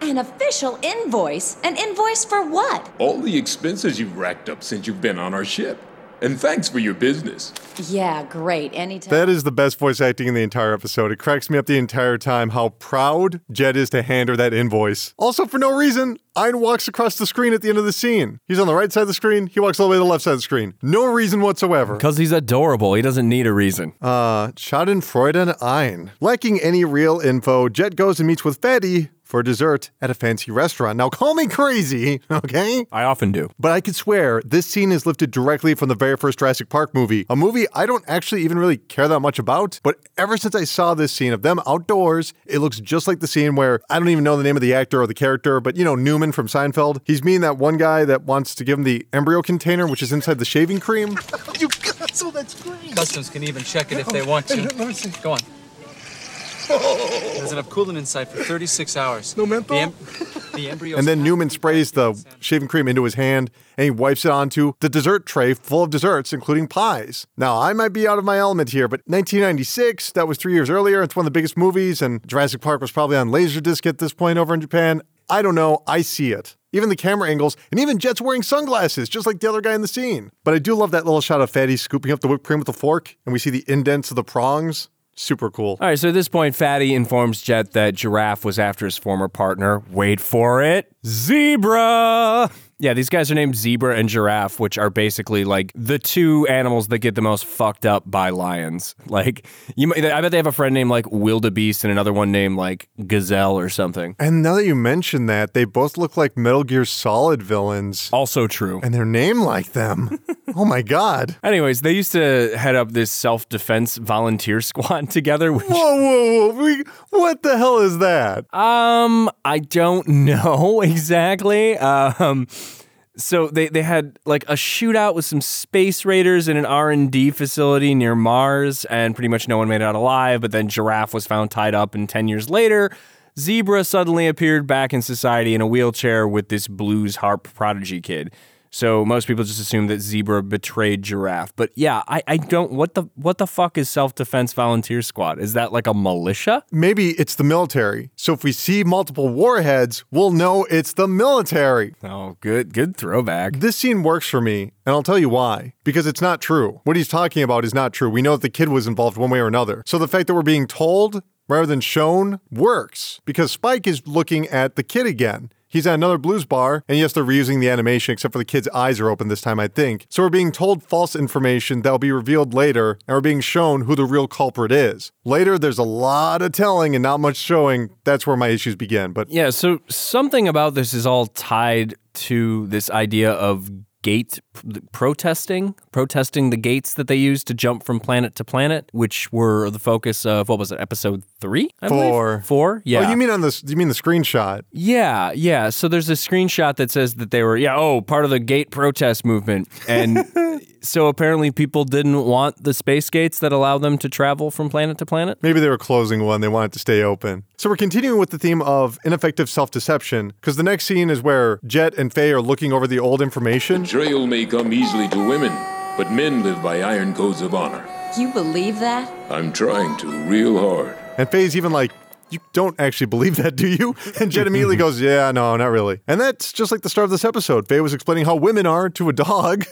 An official invoice? An invoice for what?
All the expenses you've racked up since you've been on our ship. And thanks for your business.
Yeah, great. Anytime.
That is the best voice acting in the entire episode. It cracks me up the entire time how proud Jet is to hand her that invoice. Also, for no reason, Ein walks across the screen at the end of the scene. He's on the right side of the screen, he walks all the way to the left side of the screen. No reason whatsoever.
Because he's adorable. He doesn't need a reason.
Uh, Schadenfreude and Ein. Lacking any real info, Jet goes and meets with Fatty, for dessert at a fancy restaurant. Now, call me crazy, okay?
I often do.
But I could swear this scene is lifted directly from the very first Jurassic Park movie, a movie I don't actually even really care that much about. But ever since I saw this scene of them outdoors, it looks just like the scene where I don't even know the name of the actor or the character, but you know, Newman from Seinfeld. He's meeting that one guy that wants to give him the embryo container, which is inside the shaving cream.
You got so that's great.
Customs can even check it if they want to.
Let me see.
Go on. There's enough coolant inside for 36 hours.
No menthol?
The, em- the embryo.
And then Newman sprays the shaving cream into his hand and he wipes it onto the dessert tray full of desserts, including pies. Now, I might be out of my element here, but 1996, that was three years earlier. It's one of the biggest movies, and Jurassic Park was probably on Laserdisc at this point over in Japan. I don't know. I see it. Even the camera angles, and even Jet's wearing sunglasses, just like the other guy in the scene. But I do love that little shot of Fatty scooping up the whipped cream with a fork, and we see the indents of the prongs. Super cool.
All right, so at this point, Fatty informs Jet that Giraffe was after his former partner. Wait for it, Zebra. Yeah, these guys are named Zebra and Giraffe, which are basically like the two animals that get the most fucked up by lions. Like, you, might, I bet they have a friend named like Wildebeest and another one named like Gazelle or something.
And now that you mention that, they both look like Metal Gear Solid villains,
Also true.
and their name like them. oh my god.
Anyways, they used to head up this self defense volunteer squad together. Which,
Whoa, whoa, whoa. We, what the hell is that?
um, I don't know exactly. Um, so they, they had like a shootout with some space raiders in an R&D facility near Mars and pretty much no one made it out alive, but then Giraffe was found tied up and 10 years later, Zebra suddenly appeared back in society in a wheelchair with this blues harp prodigy kid. So most people just assume that Zebra betrayed Giraffe. But yeah, I, I don't what the what the fuck is self-defense volunteer squad? Is that like a militia?
Maybe it's the military. So if we see multiple warheads, we'll know it's the military.
Oh, good good throwback.
This scene works for me, and I'll tell you why. Because it's not true. What he's talking about is not true. We know that the kid was involved one way or another. So the fact that we're being told rather than shown works because Spike is looking at the kid again. He's at another blues bar, and yes, they're reusing the animation, except for the kid's eyes are open this time, I think. So we're being told false information that'll be revealed later, and we're being shown who the real culprit is. Later, there's a lot of telling and not much showing. That's where my issues begin. But
Yeah, so something about this is all tied to this idea of gate protesting, protesting the gates that they used to jump from planet to planet, which were the focus of what was it, episode three? I believe?
Four.
Four? Yeah.
oh, you mean on this? You mean the screenshot?
Yeah, yeah. So there's a screenshot that says that they were, yeah, oh, part of the gate protest movement. And so apparently people didn't want the space gates that allow them to travel from planet to planet.
Maybe they were closing one, they wanted to stay open. So we're continuing with the theme of ineffective self deception, because the next scene is where Jet and Faye are looking over the old information.
Betrayal may come easily to women, but men live by iron codes of honor.
You believe that?
I'm trying to real hard.
And Faye's even like, You don't actually believe that, do you? And Jet immediately goes, Yeah, no, not really. And that's just like the start of this episode. Faye was explaining how women are to a dog.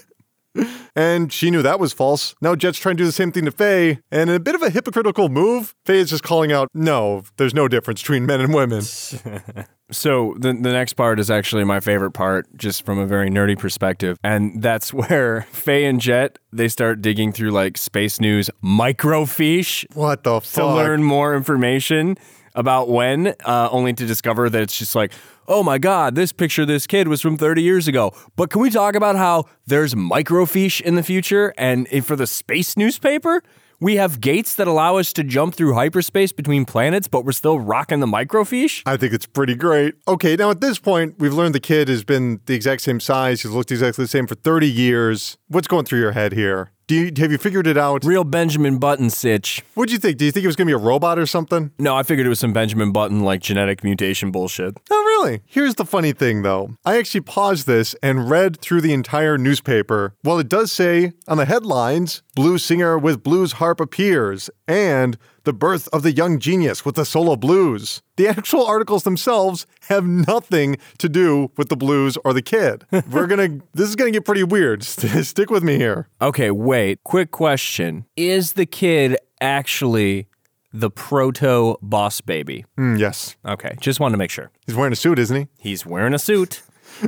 And she knew that was false. Now Jet's trying to do the same thing to Faye, and in a bit of a hypocritical move, Faye is just calling out, no, there's no difference between men and women.
So the the next part is actually my favorite part, just from a very nerdy perspective, and that's where Faye and Jet they start digging through like space news microfiche
What the
to learn more information about when, uh, only to discover that it's just like, oh my god, this picture of this kid was from 30 years ago. But can we talk about how there's microfiche in the future, and for the space newspaper? We have gates that allow us to jump through hyperspace between planets, but we're still rocking the microfiche?
I think it's pretty great. Okay, now at this point, we've learned the kid has been the exact same size. He's looked exactly the same for 30 years. What's going through your head here? Do you, have you figured it out?
Real Benjamin Button sitch.
What'd you think? Do you think it was going to be a robot or something?
No, I figured it was some Benjamin Button like genetic mutation bullshit.
Oh, really? Here's the funny thing, though. I actually paused this and read through the entire newspaper. Well, it does say on the headlines blue singer with blues harp appears, and the birth of the young genius with the solo blues. The actual articles themselves have nothing to do with the blues or the kid. We're gonna, this is gonna get pretty weird. Stick with me here.
Okay, wait. Quick question. Is the kid actually the proto boss baby?
Hmm, yes.
Okay, just wanted to make sure.
He's wearing a suit, isn't he?
He's wearing a suit.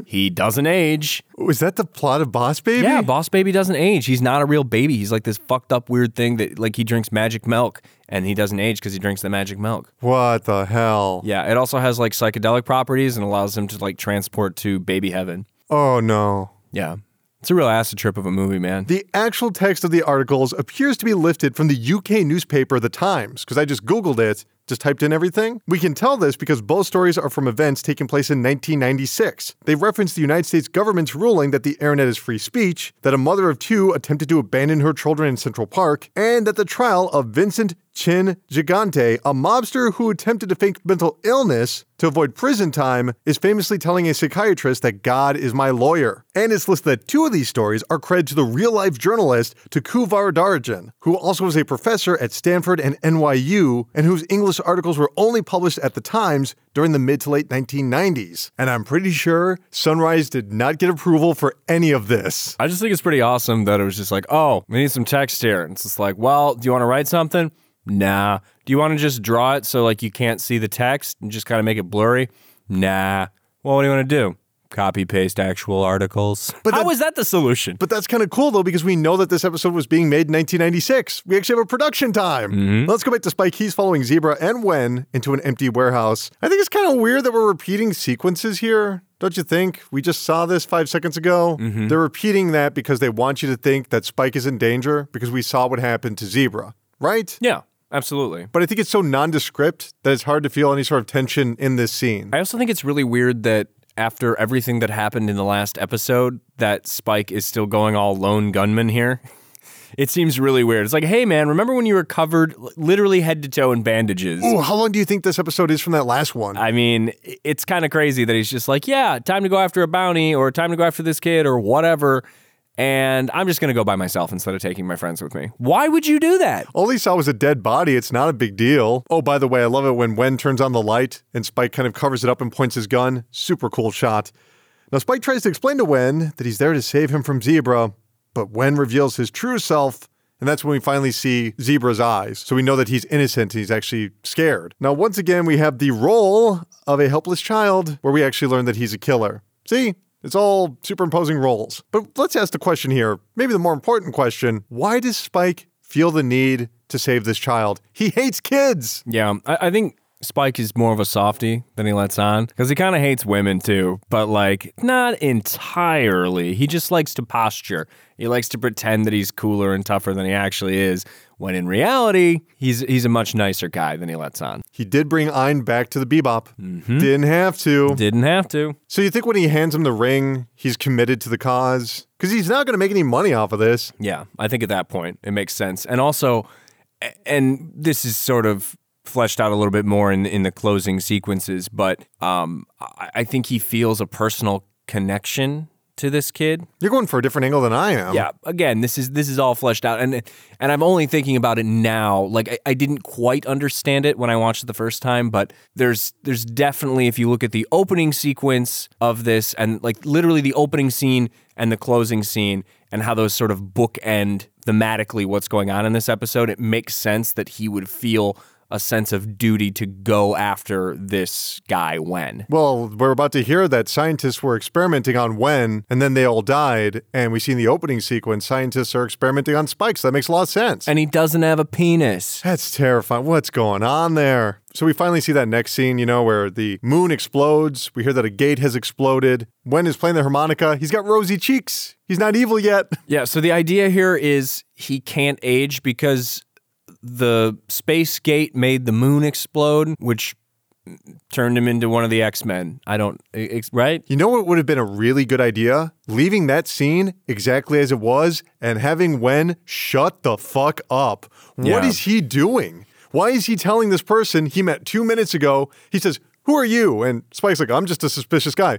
He doesn't age.
Oh, Was that the plot of Boss Baby?
Yeah, Boss Baby doesn't age. He's not a real baby. He's like this fucked up weird thing that like he drinks magic milk and he doesn't age because he drinks the magic milk.
What the hell?
Yeah, it also has like psychedelic properties and allows him to like transport to baby heaven.
Oh no.
Yeah. It's a real acid trip of a movie, man.
The actual text of the articles appears to be lifted from the UK newspaper The Times, because I just Googled it, just typed in everything. We can tell this because both stories are from events taking place in 1996. They reference the United States government's ruling that the internet is free speech, that a mother of two attempted to abandon her children in Central Park, and that the trial of Vincent Chin Gigante, a mobster who attempted to fake mental illness to avoid prison time, is famously telling a psychiatrist that God is my lawyer. And it's listed that two of these stories are credited to the real life journalist Tunku Varadarajan, who also was a professor at Stanford and NYU, and whose English articles were only published at the Times during the mid to late 1990s. And I'm pretty sure Sunrise did not get approval for any of this.
I just think it's pretty awesome that it was just like, oh, we need some text here. And it's just like, well, do you want to write something? Nah. Do you want to just draw it so like you can't see the text and just kind of make it blurry? Nah. Well, what do you want to do? Copy paste actual articles.
But
How
that-
is that the solution?
But that's kind of cool though, because we know that this episode was being made in 1996. We actually have a production time. Mm-hmm. Let's go back to Spike. He's following Zebra and Wen into an empty warehouse. I think it's kind of weird that we're repeating sequences here. Don't you think? We just saw this five seconds ago. Mm-hmm. They're repeating that because they want you to think that Spike is in danger because we saw what happened to Zebra, right?
yeah, absolutely.
But I think it's so nondescript that it's hard to feel any sort of tension in this scene.
I also think it's really weird that after everything that happened in the last episode, that Spike is still going all lone gunman here. It seems really weird. It's like, hey man, remember when you were covered literally head to toe in bandages?
Ooh, how long do you think this episode is from that last one?
I mean, it's kind of crazy that he's just like, yeah, time to go after a bounty or time to go after this kid or whatever. And I'm just going to go by myself instead of taking my friends with me. Why would you do that?
All he saw was a dead body. It's not a big deal. Oh, by the way, I love it when Wen turns on the light and Spike kind of covers it up and points his gun. Super cool shot. Now, Spike tries to explain to Wen that he's there to save him from Zebra, but Wen reveals his true self, and that's when we finally see Zebra's eyes. So we know that he's innocent and he's actually scared. Now, once again, we have the role of a helpless child where we actually learn that he's a killer. See? It's all superimposing roles. But let's ask the question here, maybe the more important question why does Spike feel the need to save this child? He hates kids.
Yeah, I, I think Spike is more of a softie than he lets on because he kind of hates women too, but like not entirely. He just likes to posture. He likes to pretend that he's cooler and tougher than he actually is, when in reality, he's he's a much nicer guy than he lets on.
He did bring Ein back to the bebop. Mm-hmm. Didn't have to.
Didn't have to.
So you think when he hands him the ring, he's committed to the cause? Because he's not going to make any money off of this.
Yeah, I think at that point it makes sense. And also, and this is sort of fleshed out a little bit more in in the closing sequences, but um, I, I think he feels a personal connection to this kid.
You're going for a different angle than I am.
Yeah, again, this is this is all fleshed out, and and I'm only thinking about it now. Like I, I didn't quite understand it when I watched it the first time, but there's there's definitely if you look at the opening sequence of this, and like literally the opening scene and the closing scene, and how those sort of bookend thematically what's going on in this episode, it makes sense that he would feel a sense of duty to go after this guy Wen.
Well, we're about to hear that scientists were experimenting on Wen, and then they all died. And we see in the opening sequence, scientists are experimenting on spikes. That makes a lot of sense.
And he doesn't have a penis.
That's terrifying. What's going on there? So we finally see that next scene, you know, where the moon explodes. We hear that a gate has exploded. Wen is playing the harmonica. He's got rosy cheeks. He's not evil yet.
Yeah, so the idea here is he can't age because the space gate made the moon explode, which turned him into one of the X-Men. I don't ex- right?
You know what would have been a really good idea? Leaving that scene exactly as it was and having Wen shut the fuck up. What
Yeah.
is he doing? Why is he telling this person he met two minutes ago? He says, Who are you? And Spike's like, I'm just a suspicious guy.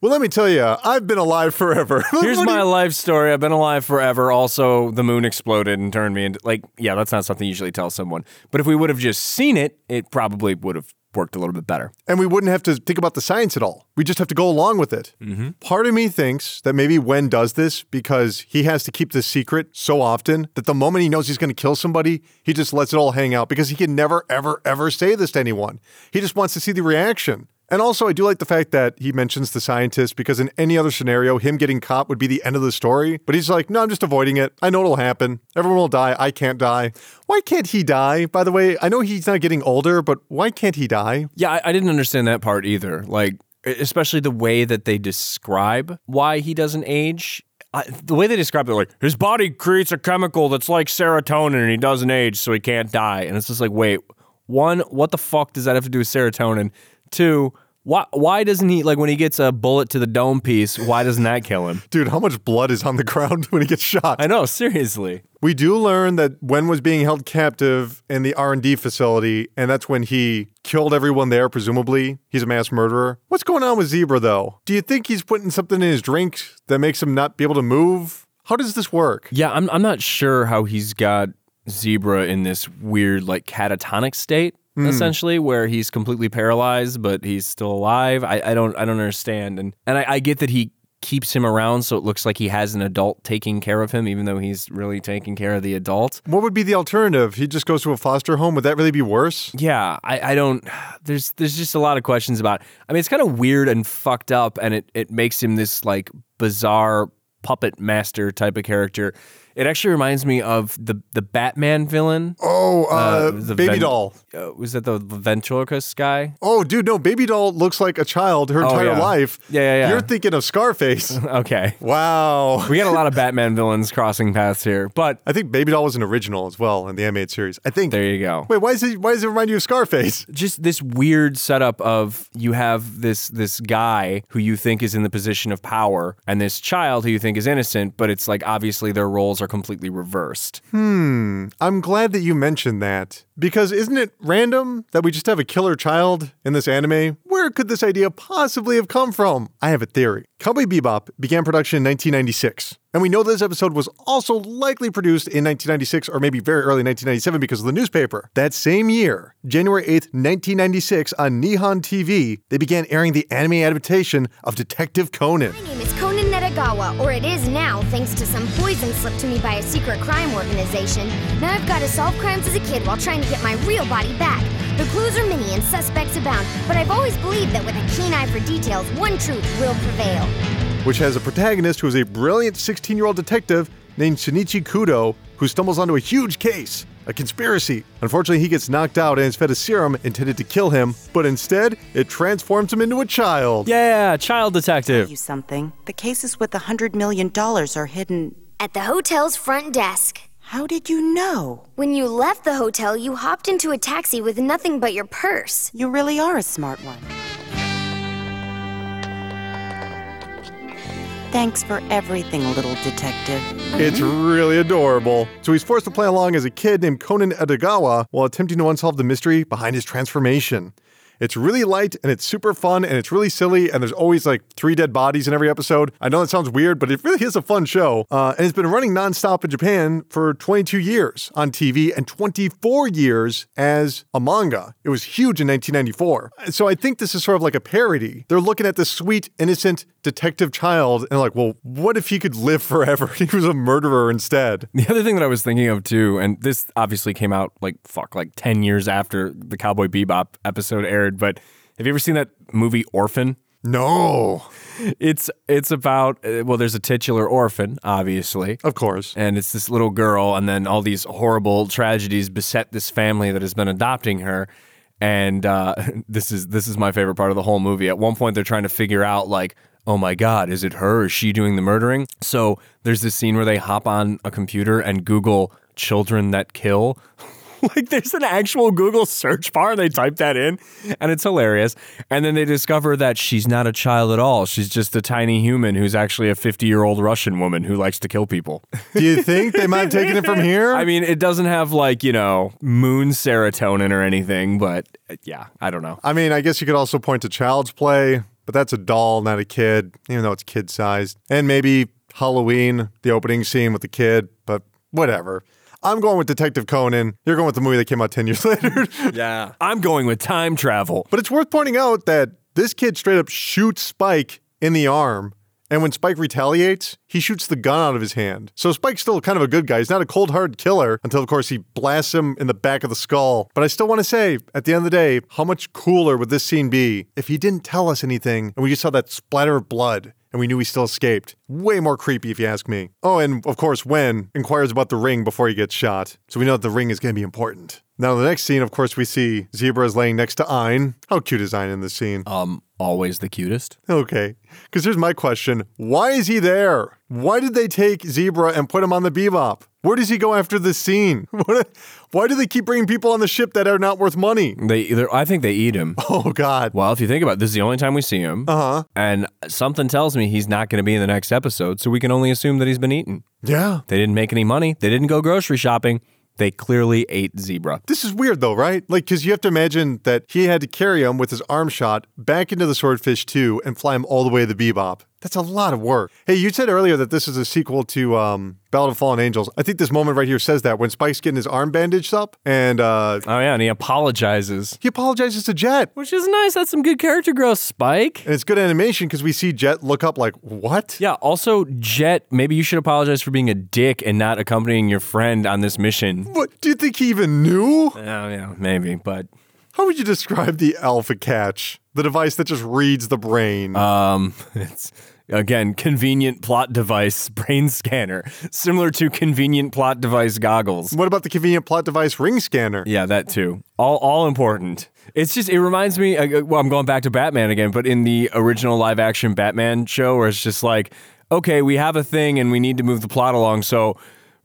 Well, let me tell you, I've been alive forever.
Here's my
you-
life story. I've been alive forever. Also, the moon exploded and turned me into like, yeah, that's not something you usually tell someone. But if we would have just seen it, it probably would have worked a little bit better.
And we wouldn't have to think about the science at all. We just have to go along with it. Mm-hmm. Part of me thinks that maybe Wen does this because he has to keep this secret so often that the moment he knows he's going to kill somebody, he just lets it all hang out because he can never, ever, ever say this to anyone. He just wants to see the reaction. And also, I do like the fact that he mentions the scientist because in any other scenario, him getting caught would be the end of the story. But he's like, no, I'm just avoiding it. I know it'll happen. Everyone will die. I can't die. Why can't he die? By the way, I know he's not getting older, but why can't he die?
Yeah, I, I didn't understand that part either. Like, especially the way that they describe why he doesn't age. I, the way they describe it, like his body creates a chemical that's like serotonin, and he doesn't age, so he can't die. And it's just like, wait, one, what the fuck does that have to do with serotonin? Two, why why doesn't he like when he gets a bullet to the dome piece? Why doesn't that kill him?
Dude, how much blood is on the ground when he gets shot?
I know, seriously.
We do learn that Wen was being held captive in the R&D facility, and that's when he killed everyone there, presumably. He's a mass murderer. What's going on with Zebra, though? Do you think he's putting something in his drink that makes him not be able to move? How does this work?
Yeah, I'm I'm not sure how he's got Zebra in this weird like catatonic state. Hmm. Essentially, where he's completely paralyzed, but he's still alive. I, I don't I don't understand, and and I, I get that he keeps him around, so it looks like he has an adult taking care of him, even though he's really taking care of the adult.
What would be the alternative? He just goes to a foster home? Would that really be worse?
Yeah, I, I don't. There's there's just a lot of questions about. I mean, it's kind of weird and fucked up, and it it makes him this like bizarre puppet master type of character. It actually reminds me of the the Batman villain.
Oh, uh,
the
Baby
ven-
Doll.
Uh, was that the ventriloquist guy?
Oh, dude, no, Baby Doll looks like a child her
Oh,
entire
yeah.
life.
Yeah, yeah, yeah.
You're thinking of Scarface.
Okay,
wow.
we got a lot of Batman villains crossing paths here, but
I think Baby Doll was an original as well in the animated series. I think.
there you go.
Wait, why is it? Why does it remind you of Scarface?
just this weird setup of you have this this guy who you think is in the position of power and this child who you think is innocent, but it's like obviously their roles are completely reversed. Hmm.
I'm glad that you mentioned that because isn't it random that we just have a killer child in this anime? Where could this idea possibly have come from? I have a theory. Cowboy Bebop began production in 1996. And we know this episode was also likely produced in 1996 or maybe very early 1997 because of the newspaper. That same year, January 8th, 1996, on Nihon TV, they began airing the anime adaptation of Detective Conan.
Or it is now, thanks to some poison slipped to me by a secret crime organization. Now I've got to solve crimes as a kid while trying to get my real body back. The clues are many and suspects abound, but I've always believed that with a keen eye for details, one truth will prevail.
which has a protagonist who is a brilliant 16 year old detective named Shinichi Kudo, who stumbles onto a huge case, a conspiracy. Unfortunately, he gets knocked out and is fed a serum intended to kill him, but instead, it transforms him into a child.
Yeah, child detective.
you something. The cases with a hundred million dollars are hidden.
At the hotel's front desk.
How did you know?
When you left the hotel, you hopped into a taxi with nothing but your purse.
You really are a smart one. Thanks for everything, little detective.
It's really adorable. So he's forced to play along as a kid named Conan Edogawa while attempting to unsolve the mystery behind his transformation. It's really light and it's super fun and it's really silly and there's always like three dead bodies in every episode. I know that sounds weird, but it really is a fun show. Uh, and it's been running nonstop in Japan for 22 years on TV and 24 years as a manga. It was huge in 1994. So I think this is sort of like a parody. They're looking at this sweet, innocent detective child and like, well, what if he could live forever? he was a murderer instead.
The other thing that I was thinking of too, and this obviously came out like fuck, like ten years after the Cowboy Bebop episode aired, but have you ever seen that movie Orphan?
No,
It's it's about uh, well, there's a titular orphan, obviously,
of course.
and it's this little girl, and then all these horrible tragedies beset this family that has been adopting her. And uh, this is this is my favorite part of the whole movie. At one point, they're trying to figure out like, oh my god, is it her? Is she doing the murdering? So there's this scene where they hop on a computer and Google children that kill. like there's an actual Google search bar and they type that in and it's hilarious. And then they discover that she's not a child at all. She's just a tiny human who's actually a 50 year old Russian woman who likes to kill people.
Do you think they might have taken it from here?
I mean, it doesn't have like, you know, moon serotonin or anything, but yeah, I don't know.
I mean, I guess you could also point to Child's Play, but that's a doll, not a kid, even though it's kid sized. And maybe Halloween, the opening scene with the kid, but whatever. I'm going with Detective Conan. You're going with the movie that came out 10 years later.
Yeah. I'm going with time travel.
but it's worth pointing out that this kid straight up shoots Spike in the arm And when Spike retaliates, he shoots the gun out of his hand. So Spike's still kind of a good guy. He's not a cold hearted killer until, of course, he blasts him in the back of the skull. But I still want to say, at the end of the day, how much cooler would this scene be if he didn't tell us anything and we just saw that splatter of blood and we knew he still escaped? Way more creepy, if you ask me. Oh, and of course, Wen inquires about the ring before he gets shot. So we know that the ring is going to be important. Now, the next scene, of course, we see Zebra is laying next to Ein. How cute is Ein in this scene?
Um, always the cutest.
Okay. Because here's my question Why is he there? Why did they take Zebra and put him on the Bebop? Where does he go after this scene? What, why do they keep bringing people on the ship that are not worth money?
They either I think they eat him.
Oh, God.
Well, if you think about it, this is the only time we see him.
Uh huh.
And something tells me he's not going to be in the next episode, so we can only assume that he's been eaten.
Yeah.
They didn't make any money. They didn't go grocery shopping. They clearly ate zebra.
This is weird though, right? Like, because you have to imagine that he had to carry him with his arm shot back into the Swordfish too and fly him all the way to the Bebop. That's a lot of work. Hey, you said earlier that this is a sequel to um, Ballad of Fallen Angels. I think this moment right here says that when Spike's getting his arm bandaged up and uh,
Oh yeah, and he apologizes,
he apologizes to Jet.
which is nice. That's some good character growth, Spike.
And it's good animation because we see Jet look up like, what?
Yeah. Also, Jet, maybe you should apologize for being a dick and not accompanying your friend on this mission.
What? Do you think he even knew?
Oh yeah, maybe, but
How would you describe the Alpha Catch? The device that just reads the brain.
um, it's again convenient plot device brain scanner, similar to convenient plot device goggles.
what about the convenient plot device ring scanner?
Yeah, that too. All all important. It's just it reminds me. uh, Well, I'm going back to Batman again, but in the original live action Batman show, where it's just like, okay, we have a thing and we need to move the plot along, so.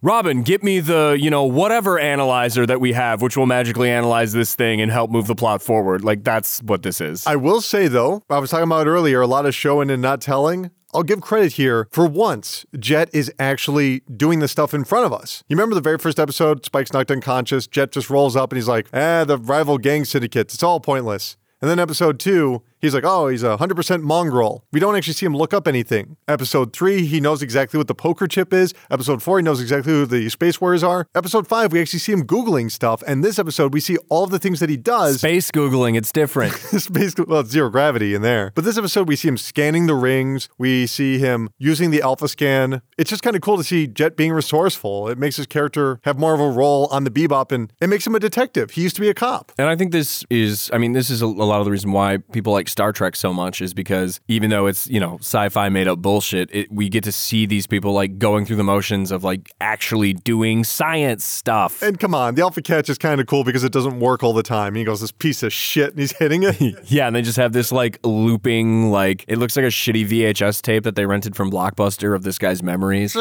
Robin, get me the, you know, whatever analyzer that we have, which will magically analyze this thing and help move the plot forward. Like, that's what this is.
I will say though, I was talking about earlier, a lot of showing and not telling. I'll give credit here. For once, Jet is actually doing the stuff in front of us. You remember the very first episode? Spike's knocked unconscious. Jet just rolls up and he's like, ah, the rival gang syndicates. It's all pointless. And then episode two, he's like, oh, he's a 100% mongrel. We don't actually see him look up anything. Episode three, he knows exactly what the poker chip is. Episode four, he knows exactly who the Space Warriors are. Episode five, we actually see him Googling stuff. And this episode, we see all of the things that he does.
Space Googling, it's different.
Space, well, it's zero gravity in there. But this episode, we see him scanning the rings. We see him using the alpha scan. It's just kind of cool to see Jet being resourceful. It makes his character have more of a role on the Bebop, and it makes him a detective. He used to be a cop.
And I think this is, I mean, this is a, a lot of the reason why people like Star Trek so much is because even though it's, you know, sci fi made up bullshit, it, we get to see these people like going through the motions of like actually doing science stuff.
And come on, the alpha catch is kind of cool because it doesn't work all the time. He goes, this piece of shit, and he's hitting it.
Yeah, and they just have this like looping, like, it looks like a shitty VHS tape that they rented from Blockbuster of this guy's memories.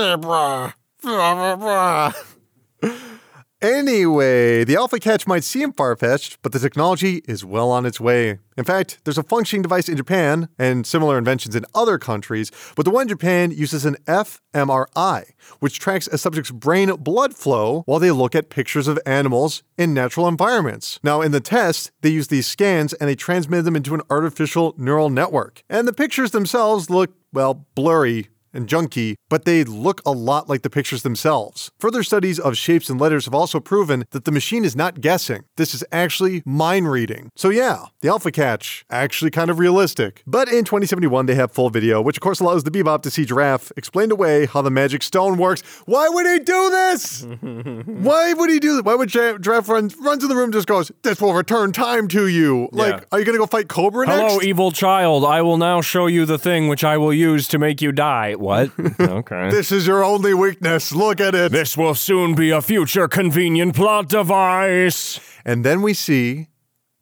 Anyway, the Alpha Catch might seem far fetched, but the technology is well on its way. In fact, there's a functioning device in Japan and similar inventions in other countries, but the one in Japan uses an fMRI, which tracks a subject's brain blood flow while they look at pictures of animals in natural environments. Now, in the test, they use these scans and they transmit them into an artificial neural network. And the pictures themselves look, well, blurry and junky, but they look a lot like the pictures themselves. Further studies of shapes and letters have also proven that the machine is not guessing. This is actually mind reading. So yeah, the Alpha Catch, actually kind of realistic. But in 2071, they have full video, which of course allows the Bebop to see Giraffe explain away how the magic stone works. Why would he do this? Why would he do this? Why would Gi- Giraffe run, runs in the room and just goes, this will return time to you? Like,
Yeah.
are you gonna go fight Cobra
Hello,
next?
evil child. I will now show you the thing which I will use to make you die. What? okay.
this is your only weakness. Look at it.
This will soon be a future convenient plot device.
And then we see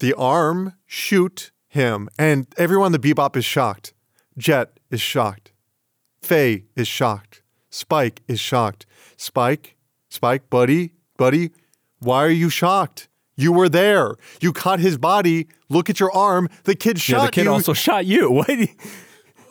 the arm shoot him, and everyone in the Bebop is shocked. Jet is shocked. Faye is shocked. Spike is shocked. Spike, Spike, buddy, buddy, why are you shocked? You were there. You caught his body. Look at your arm. The kid shot
Yeah, the kid
you.
also shot you. What?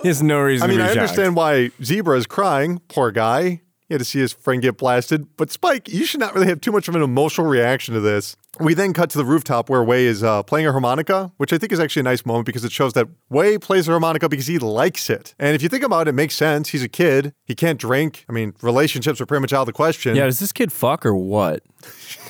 There's no reason.
I mean,
to be
I
shocked.
understand why Zebra is crying. Poor guy. He had to see his friend get blasted. But Spike, you should not really have too much of an emotional reaction to this. We then cut to the rooftop where Wen is uh, playing a harmonica, which I think is actually a nice moment because it shows that Wen plays a harmonica because he likes it. And if you think about it, it makes sense. He's a kid. He can't drink. I mean, relationships are pretty much out of the question.
Yeah, does this kid fuck or what?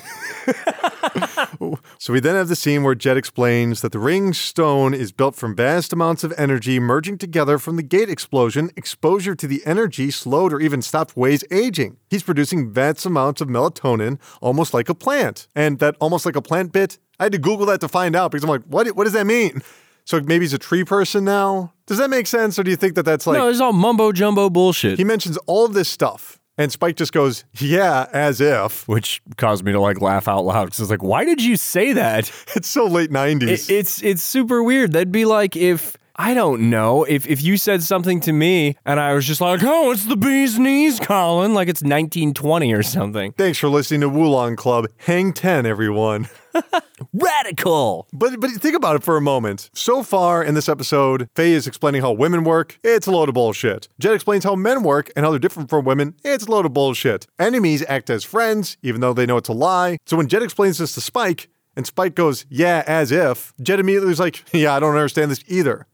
So we then have the scene where Jet explains that the ring stone is built from vast amounts of energy merging together from the gate explosion. Exposure to the energy slowed or even stopped Wen's aging. He's producing vast amounts of melatonin, almost like a plant. And that almost like a plant bit, I had to Google that to find out because I'm like, what, what does that mean? So maybe he's a tree person now? Does that make sense? Or do you think that that's like.
no, it's all mumbo jumbo bullshit.
he mentions all of this stuff. And Spike just goes, yeah, as if.
which caused me to like laugh out loud because it's like, why did you say that?
It's so late 90s.
It- it's it's super weird. That'd be like if I don't know if if you said something to me and I was just like, oh, it's the bee's knees, Colin, like it's 1920 or something.
Thanks for listening to Wulong Club. Hang 10, everyone.
Radical.
But but think about it for a moment. So far in this episode, Faye is explaining how women work. It's a load of bullshit. Jet explains how men work and how they're different from women. It's a load of bullshit. Enemies act as friends, even though they know it's a lie. So when Jet explains this to Spike, and Spike goes, "Yeah, as if," Jet immediately is like, "Yeah, I don't understand this either."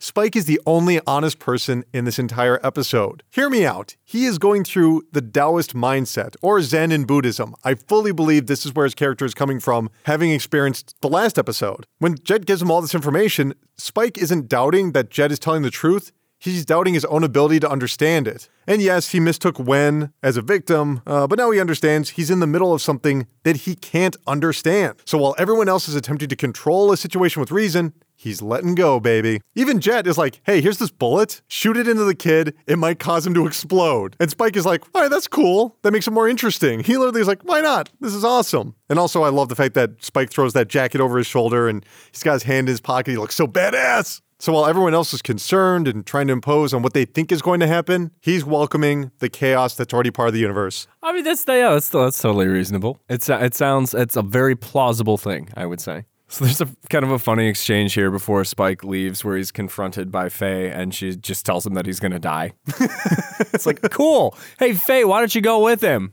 Spike is the only honest person in this entire episode. Hear me out. He is going through the Taoist mindset, or Zen in Buddhism. I fully believe this is where his character is coming from, having experienced the last episode. When Jet gives him all this information, Spike isn't doubting that Jet is telling the truth. He's doubting his own ability to understand it. And yes, he mistook Wen as a victim, uh, but now he understands he's in the middle of something that he can't understand. So while everyone else is attempting to control a situation with reason, He's letting go, baby. Even Jet is like, hey, here's this bullet. Shoot it into the kid. It might cause him to explode. And Spike is like, all right, that's cool. That makes it more interesting. He literally is like, why not? This is awesome. And also, I love the fact that Spike throws that jacket over his shoulder and he's got his hand in his pocket. He looks so badass. So while everyone else is concerned and trying to impose on what they think is going to happen, he's welcoming the chaos that's already part of the universe.
I mean, that's yeah, that's that's totally reasonable. It's uh, it sounds it's a very plausible thing, I would say. So there's a kind of a funny exchange here before Spike leaves, where he's confronted by Faye, and she just tells him that he's gonna die. it's like cool. Hey Faye, why don't you go with him?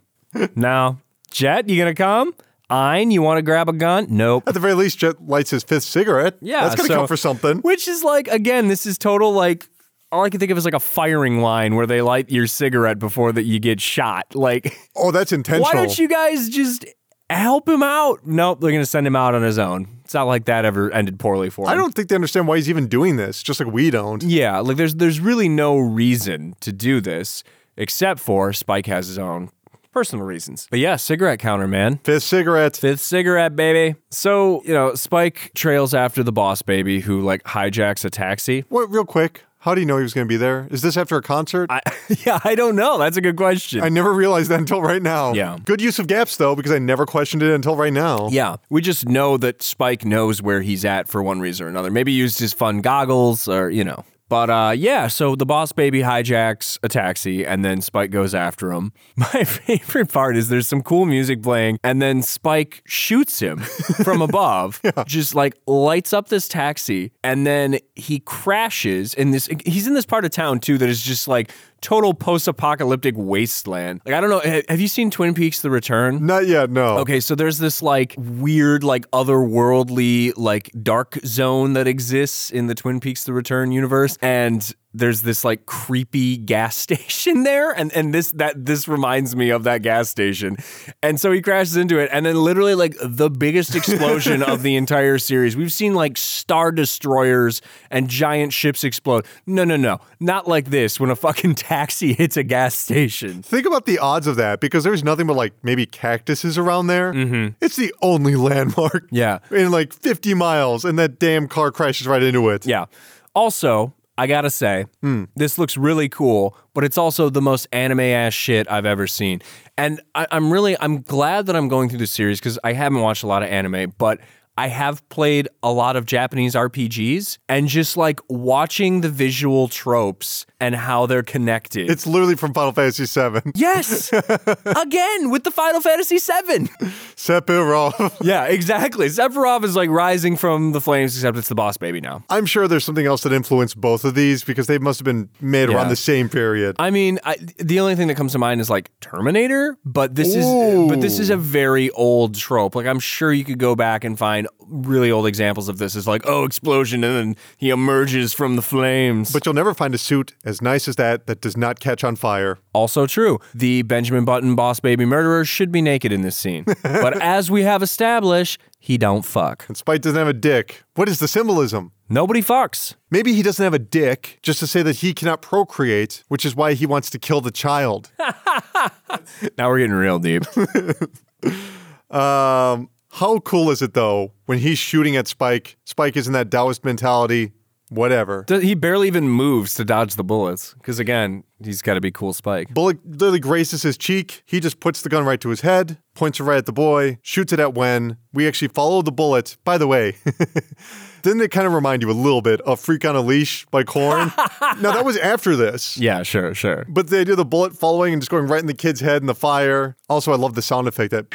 now, Jet, you gonna come? Ein, you want to grab a gun? Nope.
At the very least, Jet lights his fifth cigarette.
Yeah,
That's going to
so-
come for something.
Which is like, again, this is total like. All I can think of is like a firing line where they light your cigarette before that you get shot. Like,
Oh, that's intentional.
why don't you guys just help him out? Nope, they're gonna send him out on his own. It's not like that ever ended poorly for him.
I don't think they understand why he's even doing this, just like we don't.
Yeah, like there's there's really no reason to do this except for Spike has his own personal reasons. But yeah, cigarette counter, man.
Fifth cigarette.
Fifth cigarette, baby. So, you know, Spike trails after the boss baby who like hijacks a taxi.
What, real quick, how do you know he was going to be there? Is this after a concert? I,
I, yeah, I don't know. That's a good question.
I never realized that until right now.
Yeah.
Good use of gaps, though, because I never questioned it until right now.
Yeah, we just know that Spike knows where he's at for one reason or another. Maybe he used his fun goggles or, you know. But uh, yeah, so the boss baby hijacks a taxi and then Spike goes after him. My favorite part is there's some cool music playing and then Spike shoots him from above, just like lights up this taxi and then he crashes in this. He's in this part of town too that is just like total post apocalyptic wasteland. Like, I don't know. Have you seen Twin Peaks The Return?
Not yet, no.
Okay, so there's this like weird, like otherworldly, like dark zone that exists in the Twin Peaks: The Return universe, and there's this like creepy gas station there, and and this that this reminds me of that gas station, and so he crashes into it, and then literally like the biggest explosion of the entire series. We've seen like star destroyers and giant ships explode. No, no, no, not like this. When a fucking taxi hits a gas station.
Think about the odds of that because there's nothing but like maybe cactuses around there. Mm-hmm. It's the only landmark
Yeah.
in like 50 miles, and that damn car crashes right into it.
Yeah. Also, I gotta say, hmm. this looks really cool, but it's also the most anime ass shit I've ever seen. And I, I'm really, I'm glad that I'm going through this series because I haven't watched a lot of anime, but I have played a lot of Japanese RPGs and just like watching the visual tropes and how they're connected.
It's literally from Final Fantasy VII.
yes, again with the Final Fantasy VII.
Sephiroth.
Yeah, exactly. Sephiroth is like rising from the flames, except it's the boss baby now.
I'm sure there's something else that influenced both of these because they must have been made
Yeah.
around the same period.
I mean, I, the only thing that comes to mind is like Terminator, but this is but this is a very old trope. Like I'm sure you could go back and find find really old examples of this is like, oh, explosion, and then he emerges from the flames.
But you'll never find a suit as nice as that that does not catch on fire.
Also true. The Benjamin Button boss baby murderer should be naked in this scene. but as we have established, he don't fuck.
And Spike doesn't have a dick. What is the symbolism?
Nobody fucks.
Maybe he doesn't have a dick just to say that he cannot procreate, which is why he wants to kill the child.
Now we're getting real deep.
Um, how cool is it though when he's shooting at Spike? Spike is in that Taoist mentality, whatever.
He barely even moves to dodge the bullets because again, he's got to be cool Spike.
Bullet literally graces his cheek. He just puts the gun right to his head, points it right at the boy, shoots it at Wen. We actually follow the bullet. By the way, didn't it kind of remind you a little bit of Freak on a Leash by Korn? no, that was after this.
Yeah, sure, sure.
But the idea of the bullet following and just going right in the kid's head in the fire. Also, I love the sound effect that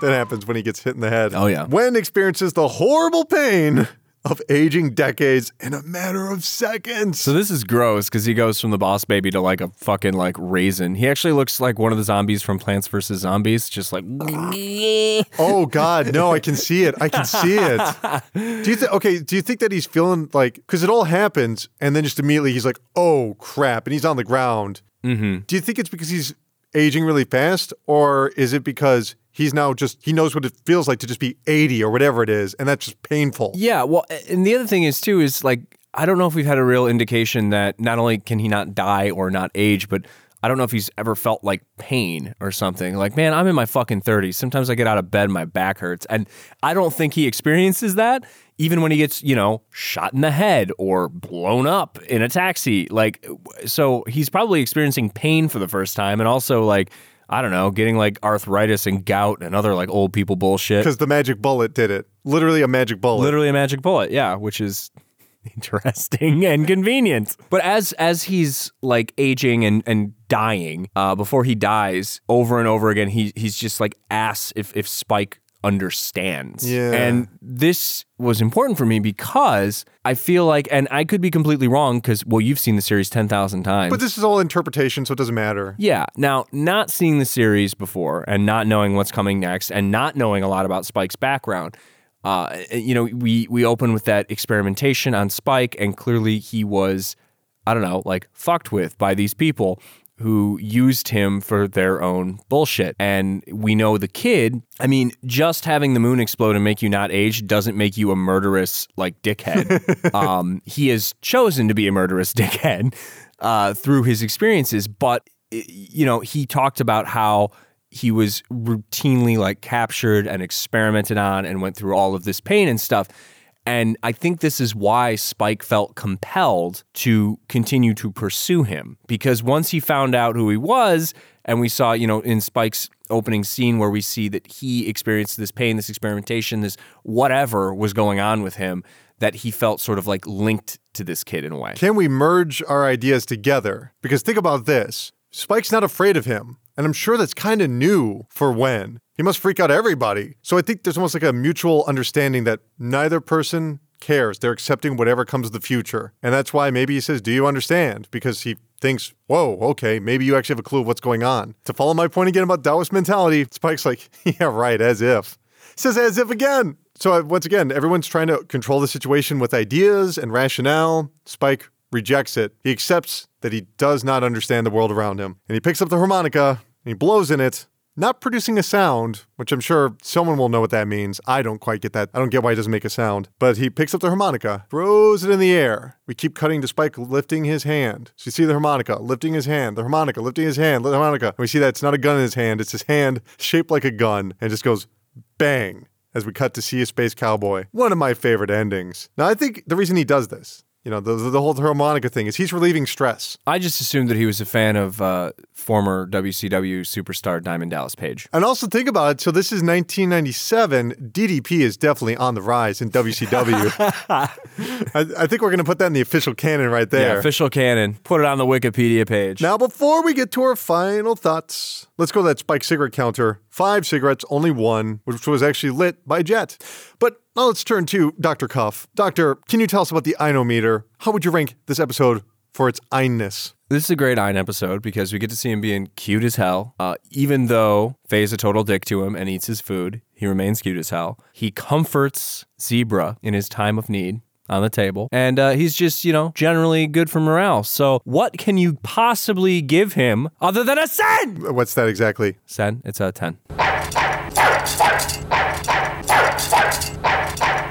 that happens when he gets hit in the head.
Oh, yeah.
Wen experiences the horrible pain of aging decades in a matter of seconds.
So this is gross because he goes from the boss baby to like a fucking like raisin. He actually looks like one of the zombies from Plants vs Zombies, just like
oh God, no! I can see it. I can see it. Do you think? Okay, do you think that he's feeling like because it all happens and then just immediately he's like, "Oh crap!" and he's on the ground.
Mm-hmm.
Do you think it's because he's aging really fast, or is it because he's now just he knows what it feels like to just be eighty or whatever it is, and that's just painful?
Yeah, well, and the other thing is too is like I don't know if we've had a real indication that not only can he not die or not age, but I don't know if he's ever felt like pain or something. Like, man, I'm in my fucking 30s. Sometimes I get out of bed, my back hurts, and I don't think he experiences that even when he gets, you know, shot in the head or blown up in a taxi. Like, so he's probably experiencing pain for the first time, and also like. I don't know, getting like arthritis and gout and other like old people bullshit.
Because the magic bullet did it. Literally a magic bullet.
Literally a magic bullet, yeah, which is interesting and convenient. But as as he's like aging and and dying, uh, before he dies, over and over again, he he's just like ass if if Spike understands.
Yeah.
And this was important for me because I feel like, and I could be completely wrong because, well, you've seen the series 10,000 times.
But this is all interpretation, so it doesn't matter.
Yeah. Now, not seeing the series before and not knowing what's coming next and not knowing a lot about Spike's background, uh, you know, we we open with that experimentation on Spike, and clearly he was, I don't know, like fucked with by these people who used him for their own bullshit. And we know the kid, I mean, just having the moon explode and make you not age doesn't make you a murderous, like, dickhead. um, he has chosen to be a murderous dickhead uh, through his experiences. But, you know, he talked about how he was routinely like captured and experimented on and went through all of this pain and stuff. And I think this is why Spike felt compelled to continue to pursue him because once he found out who he was, and we saw, you know, in Spike's opening scene where we see that he experienced this pain, this experimentation, this whatever was going on with him, that he felt sort of like linked to this kid in a way.
Can we merge our ideas together? Because think about this Spike's not afraid of him. And I'm sure that's kind of new for Wen. He must freak out everybody. So I think there's almost like a mutual understanding that neither person cares. They're accepting whatever comes the future. And that's why maybe he says, Do you understand? Because he thinks, Whoa, okay, maybe you actually have a clue of what's going on. To follow my point again about Taoist mentality, Spike's like, Yeah, right, as if. Says as if again. So once again, everyone's trying to control the situation with ideas and rationale. Spike rejects it. He accepts that he does not understand the world around him. And he picks up the harmonica and he blows in it, not producing a sound, which I'm sure someone will know what that means. I don't quite get that. I don't get why he doesn't make a sound. But he picks up the harmonica, throws it in the air. We keep cutting to Spike lifting his hand. So you see the harmonica lifting his hand, the harmonica lifting his hand, the harmonica. And we see that it's not a gun in his hand, it's his hand shaped like a gun and just goes bang as we cut to see a space cowboy. One of my favorite endings. Now, I think the reason he does this, you know, the, the whole harmonica thing is he's relieving stress.
I just assumed that he was a fan of uh, former WCW superstar Diamond Dallas Page.
And also think about it. So this is 1997. DDP is definitely on the rise in WCW. I, I think we're going to put that in the official canon right there.
Yeah, official canon. Put it on the Wikipedia page.
Now, before we get to our final thoughts, let's go to that Spike cigarette counter. Five cigarettes, only one, which was actually lit by Jet. But now let's turn to Dr. Cuff. Doctor, can you tell us about the Inometer? How would you rank this episode for its Ainess.
This is a great Ein episode because we get to see him being cute as hell. Uh, even though Faye's a total dick to him and eats his food, he remains cute as hell. He comforts Zebra in his time of need on the table. And uh, he's just, you know, generally good for morale. So, what can you possibly give him other than a 10?
What's that exactly?
Sen, it's a 10.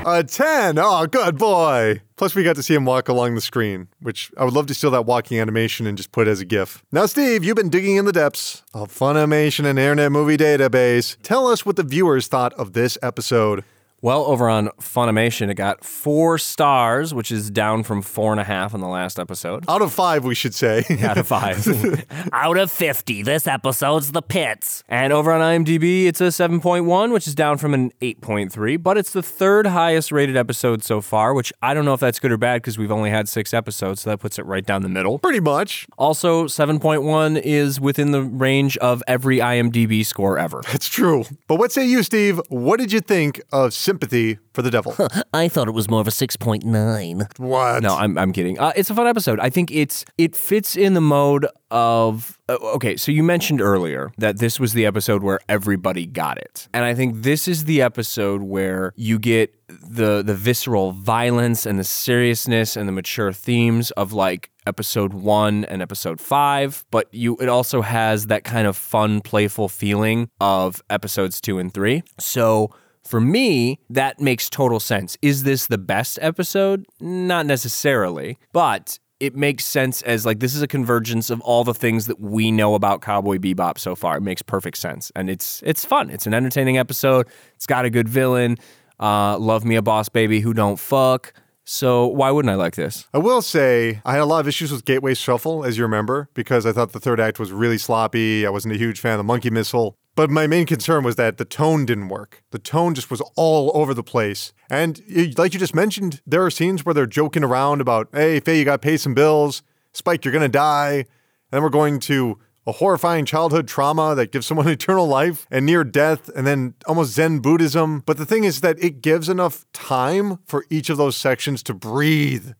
A 10. Oh, good boy. Plus, we got to see him walk along the screen, which I would love to steal that walking animation and just put it as a GIF. Now, Steve, you've been digging in the depths of Funimation and Internet Movie Database. Tell us what the viewers thought of this episode.
Well, over on Funimation, it got four stars, which is down from four and a half in the last episode.
Out of five, we should say.
Out of five.
Out of 50, this episode's The Pits.
and over on IMDb, it's a 7.1, which is down from an 8.3, but it's the third highest rated episode so far, which I don't know if that's good or bad because we've only had six episodes, so that puts it right down the middle.
Pretty much.
Also, 7.1 is within the range of every IMDb score ever.
That's true. But what say you, Steve? What did you think of Sympathy for the Devil?
I thought it was more of a 6.9.
what?
No, I'm, I'm kidding. Uh, it's a fun episode. I think it's it fits in the mode of uh, okay. So you mentioned earlier that this was the episode where everybody got it, and I think this is the episode where you get the the visceral violence and the seriousness and the mature themes of like episode one and episode five, but you it also has that kind of fun, playful feeling of episodes two and three. So for me, that makes total sense. Is this the best episode? Not necessarily, but it makes sense as like this is a convergence of all the things that we know about Cowboy Bebop so far. It makes perfect sense, and it's it's fun. It's an entertaining episode. It's got a good villain. Uh, love me a boss baby who don't fuck. So why wouldn't I like this?
I will say I had a lot of issues with Gateway Shuffle, as you remember, because I thought the third act was really sloppy. I wasn't a huge fan of the monkey missile. But my main concern was that the tone didn't work. The tone just was all over the place. And like you just mentioned, there are scenes where they're joking around about, hey, Faye, you got to pay some bills. Spike, you're going to die. And then we're going to a horrifying childhood trauma that gives someone eternal life and near death, and then almost Zen Buddhism. But the thing is that it gives enough time for each of those sections to breathe.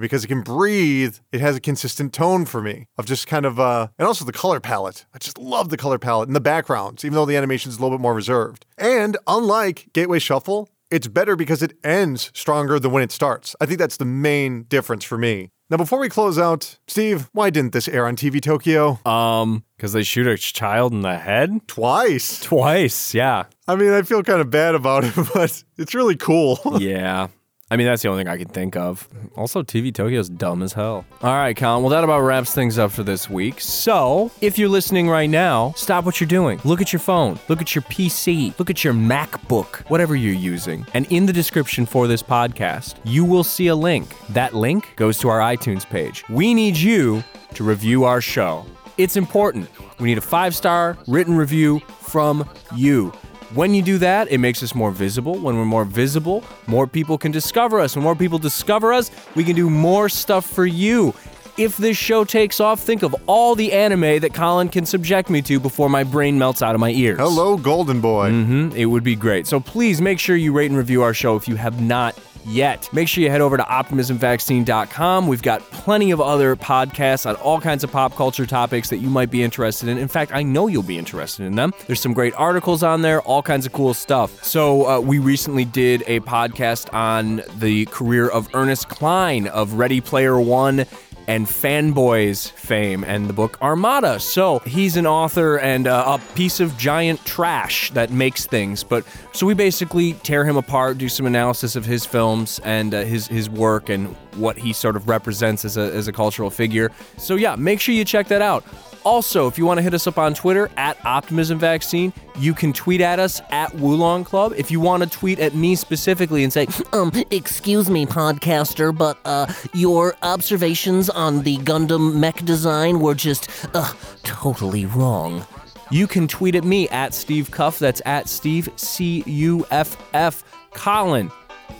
Because it can breathe, it has a consistent tone for me of just kind of, uh, and also the color palette. I just love the color palette and the backgrounds, even though the animation is a little bit more reserved. And unlike Gateway Shuffle, it's better because it ends stronger than when it starts. I think that's the main difference for me. Now, before we close out, Steve, why didn't this air on TV Tokyo?
Um, because they shoot a child in the head
Twice.
twice. Yeah,
I mean, I feel kind of bad about it, but it's really cool.
yeah. I mean, that's the only thing I can think of. Also, TV Tokyo's dumb as hell. All right, Colin. Well, that about wraps things up for this week. So, if you're listening right now, stop what you're doing. Look at your phone. Look at your PC. Look at your MacBook, whatever you're using. And in the description for this podcast, you will see a link. That link goes to our iTunes page. We need you to review our show. It's important. We need a five star written review from you. When you do that, it makes us more visible. When we're more visible, more people can discover us. When more people discover us, we can do more stuff for you. If this show takes off, think of all the anime that Colin can subject me to before my brain melts out of my ears.
Hello, Golden Boy.
hmm It would be great. So please make sure you rate and review our show if you have not yet. Make sure you head over to optimismvaccine.com. We've got plenty of other podcasts on all kinds of pop culture topics that you might be interested in. In fact, I know you'll be interested in them. There's some great articles on there, all kinds of cool stuff. So, uh, we recently did a podcast on the career of Ernest Cline of Ready Player One and fanboys fame and the book Armada. So he's an author and uh, a piece of giant trash that makes things. But so we basically tear him apart, do some analysis of his films and uh, his his work and what he sort of represents as a as a cultural figure. So yeah, make sure you check that out. Also, if you want to hit us up on Twitter at Optimism Vaccine, you can tweet at us at Wulong Club. If you want to tweet at me specifically and say,
Um, excuse me, podcaster, but uh, your observations on the Gundam mech design were just uh, totally wrong.
you can tweet at me at Steve Cuff. That's at Steve C U F F. Colin,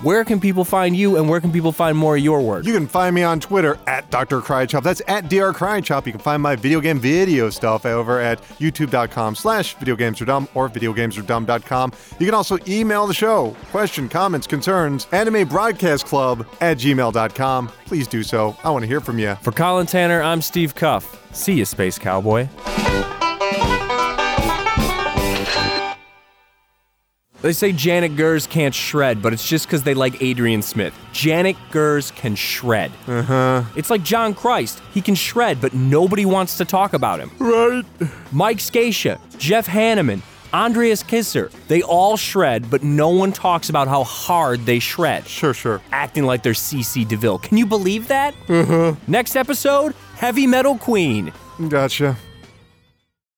where can people find you and where can people find more of your work?
You can find me on Twitter at Dr. Crychop. That's at Dr. Crychop. You can find my video game video stuff over at youtube.com slash videogamesardumb or videogamesardumb.com. You can also email the show, question, comments, concerns, anime broadcast club at gmail.com. Please do so. I want to hear from you.
For Colin Tanner, I'm Steve Cuff. See you, Space Cowboy. They say Janick Gers can't shred, but it's just because they like Adrian Smith. Janick Gers can shred. Uh huh. It's like John Christ. He can shred, but nobody wants to talk about him.
Right.
Mike Scaccia, Jeff Hanneman, Andreas Kisser, they all shred, but no one talks about how hard they shred.
Sure, sure.
Acting like they're CC DeVille. Can you believe that? Uh huh. Next episode Heavy Metal Queen.
Gotcha.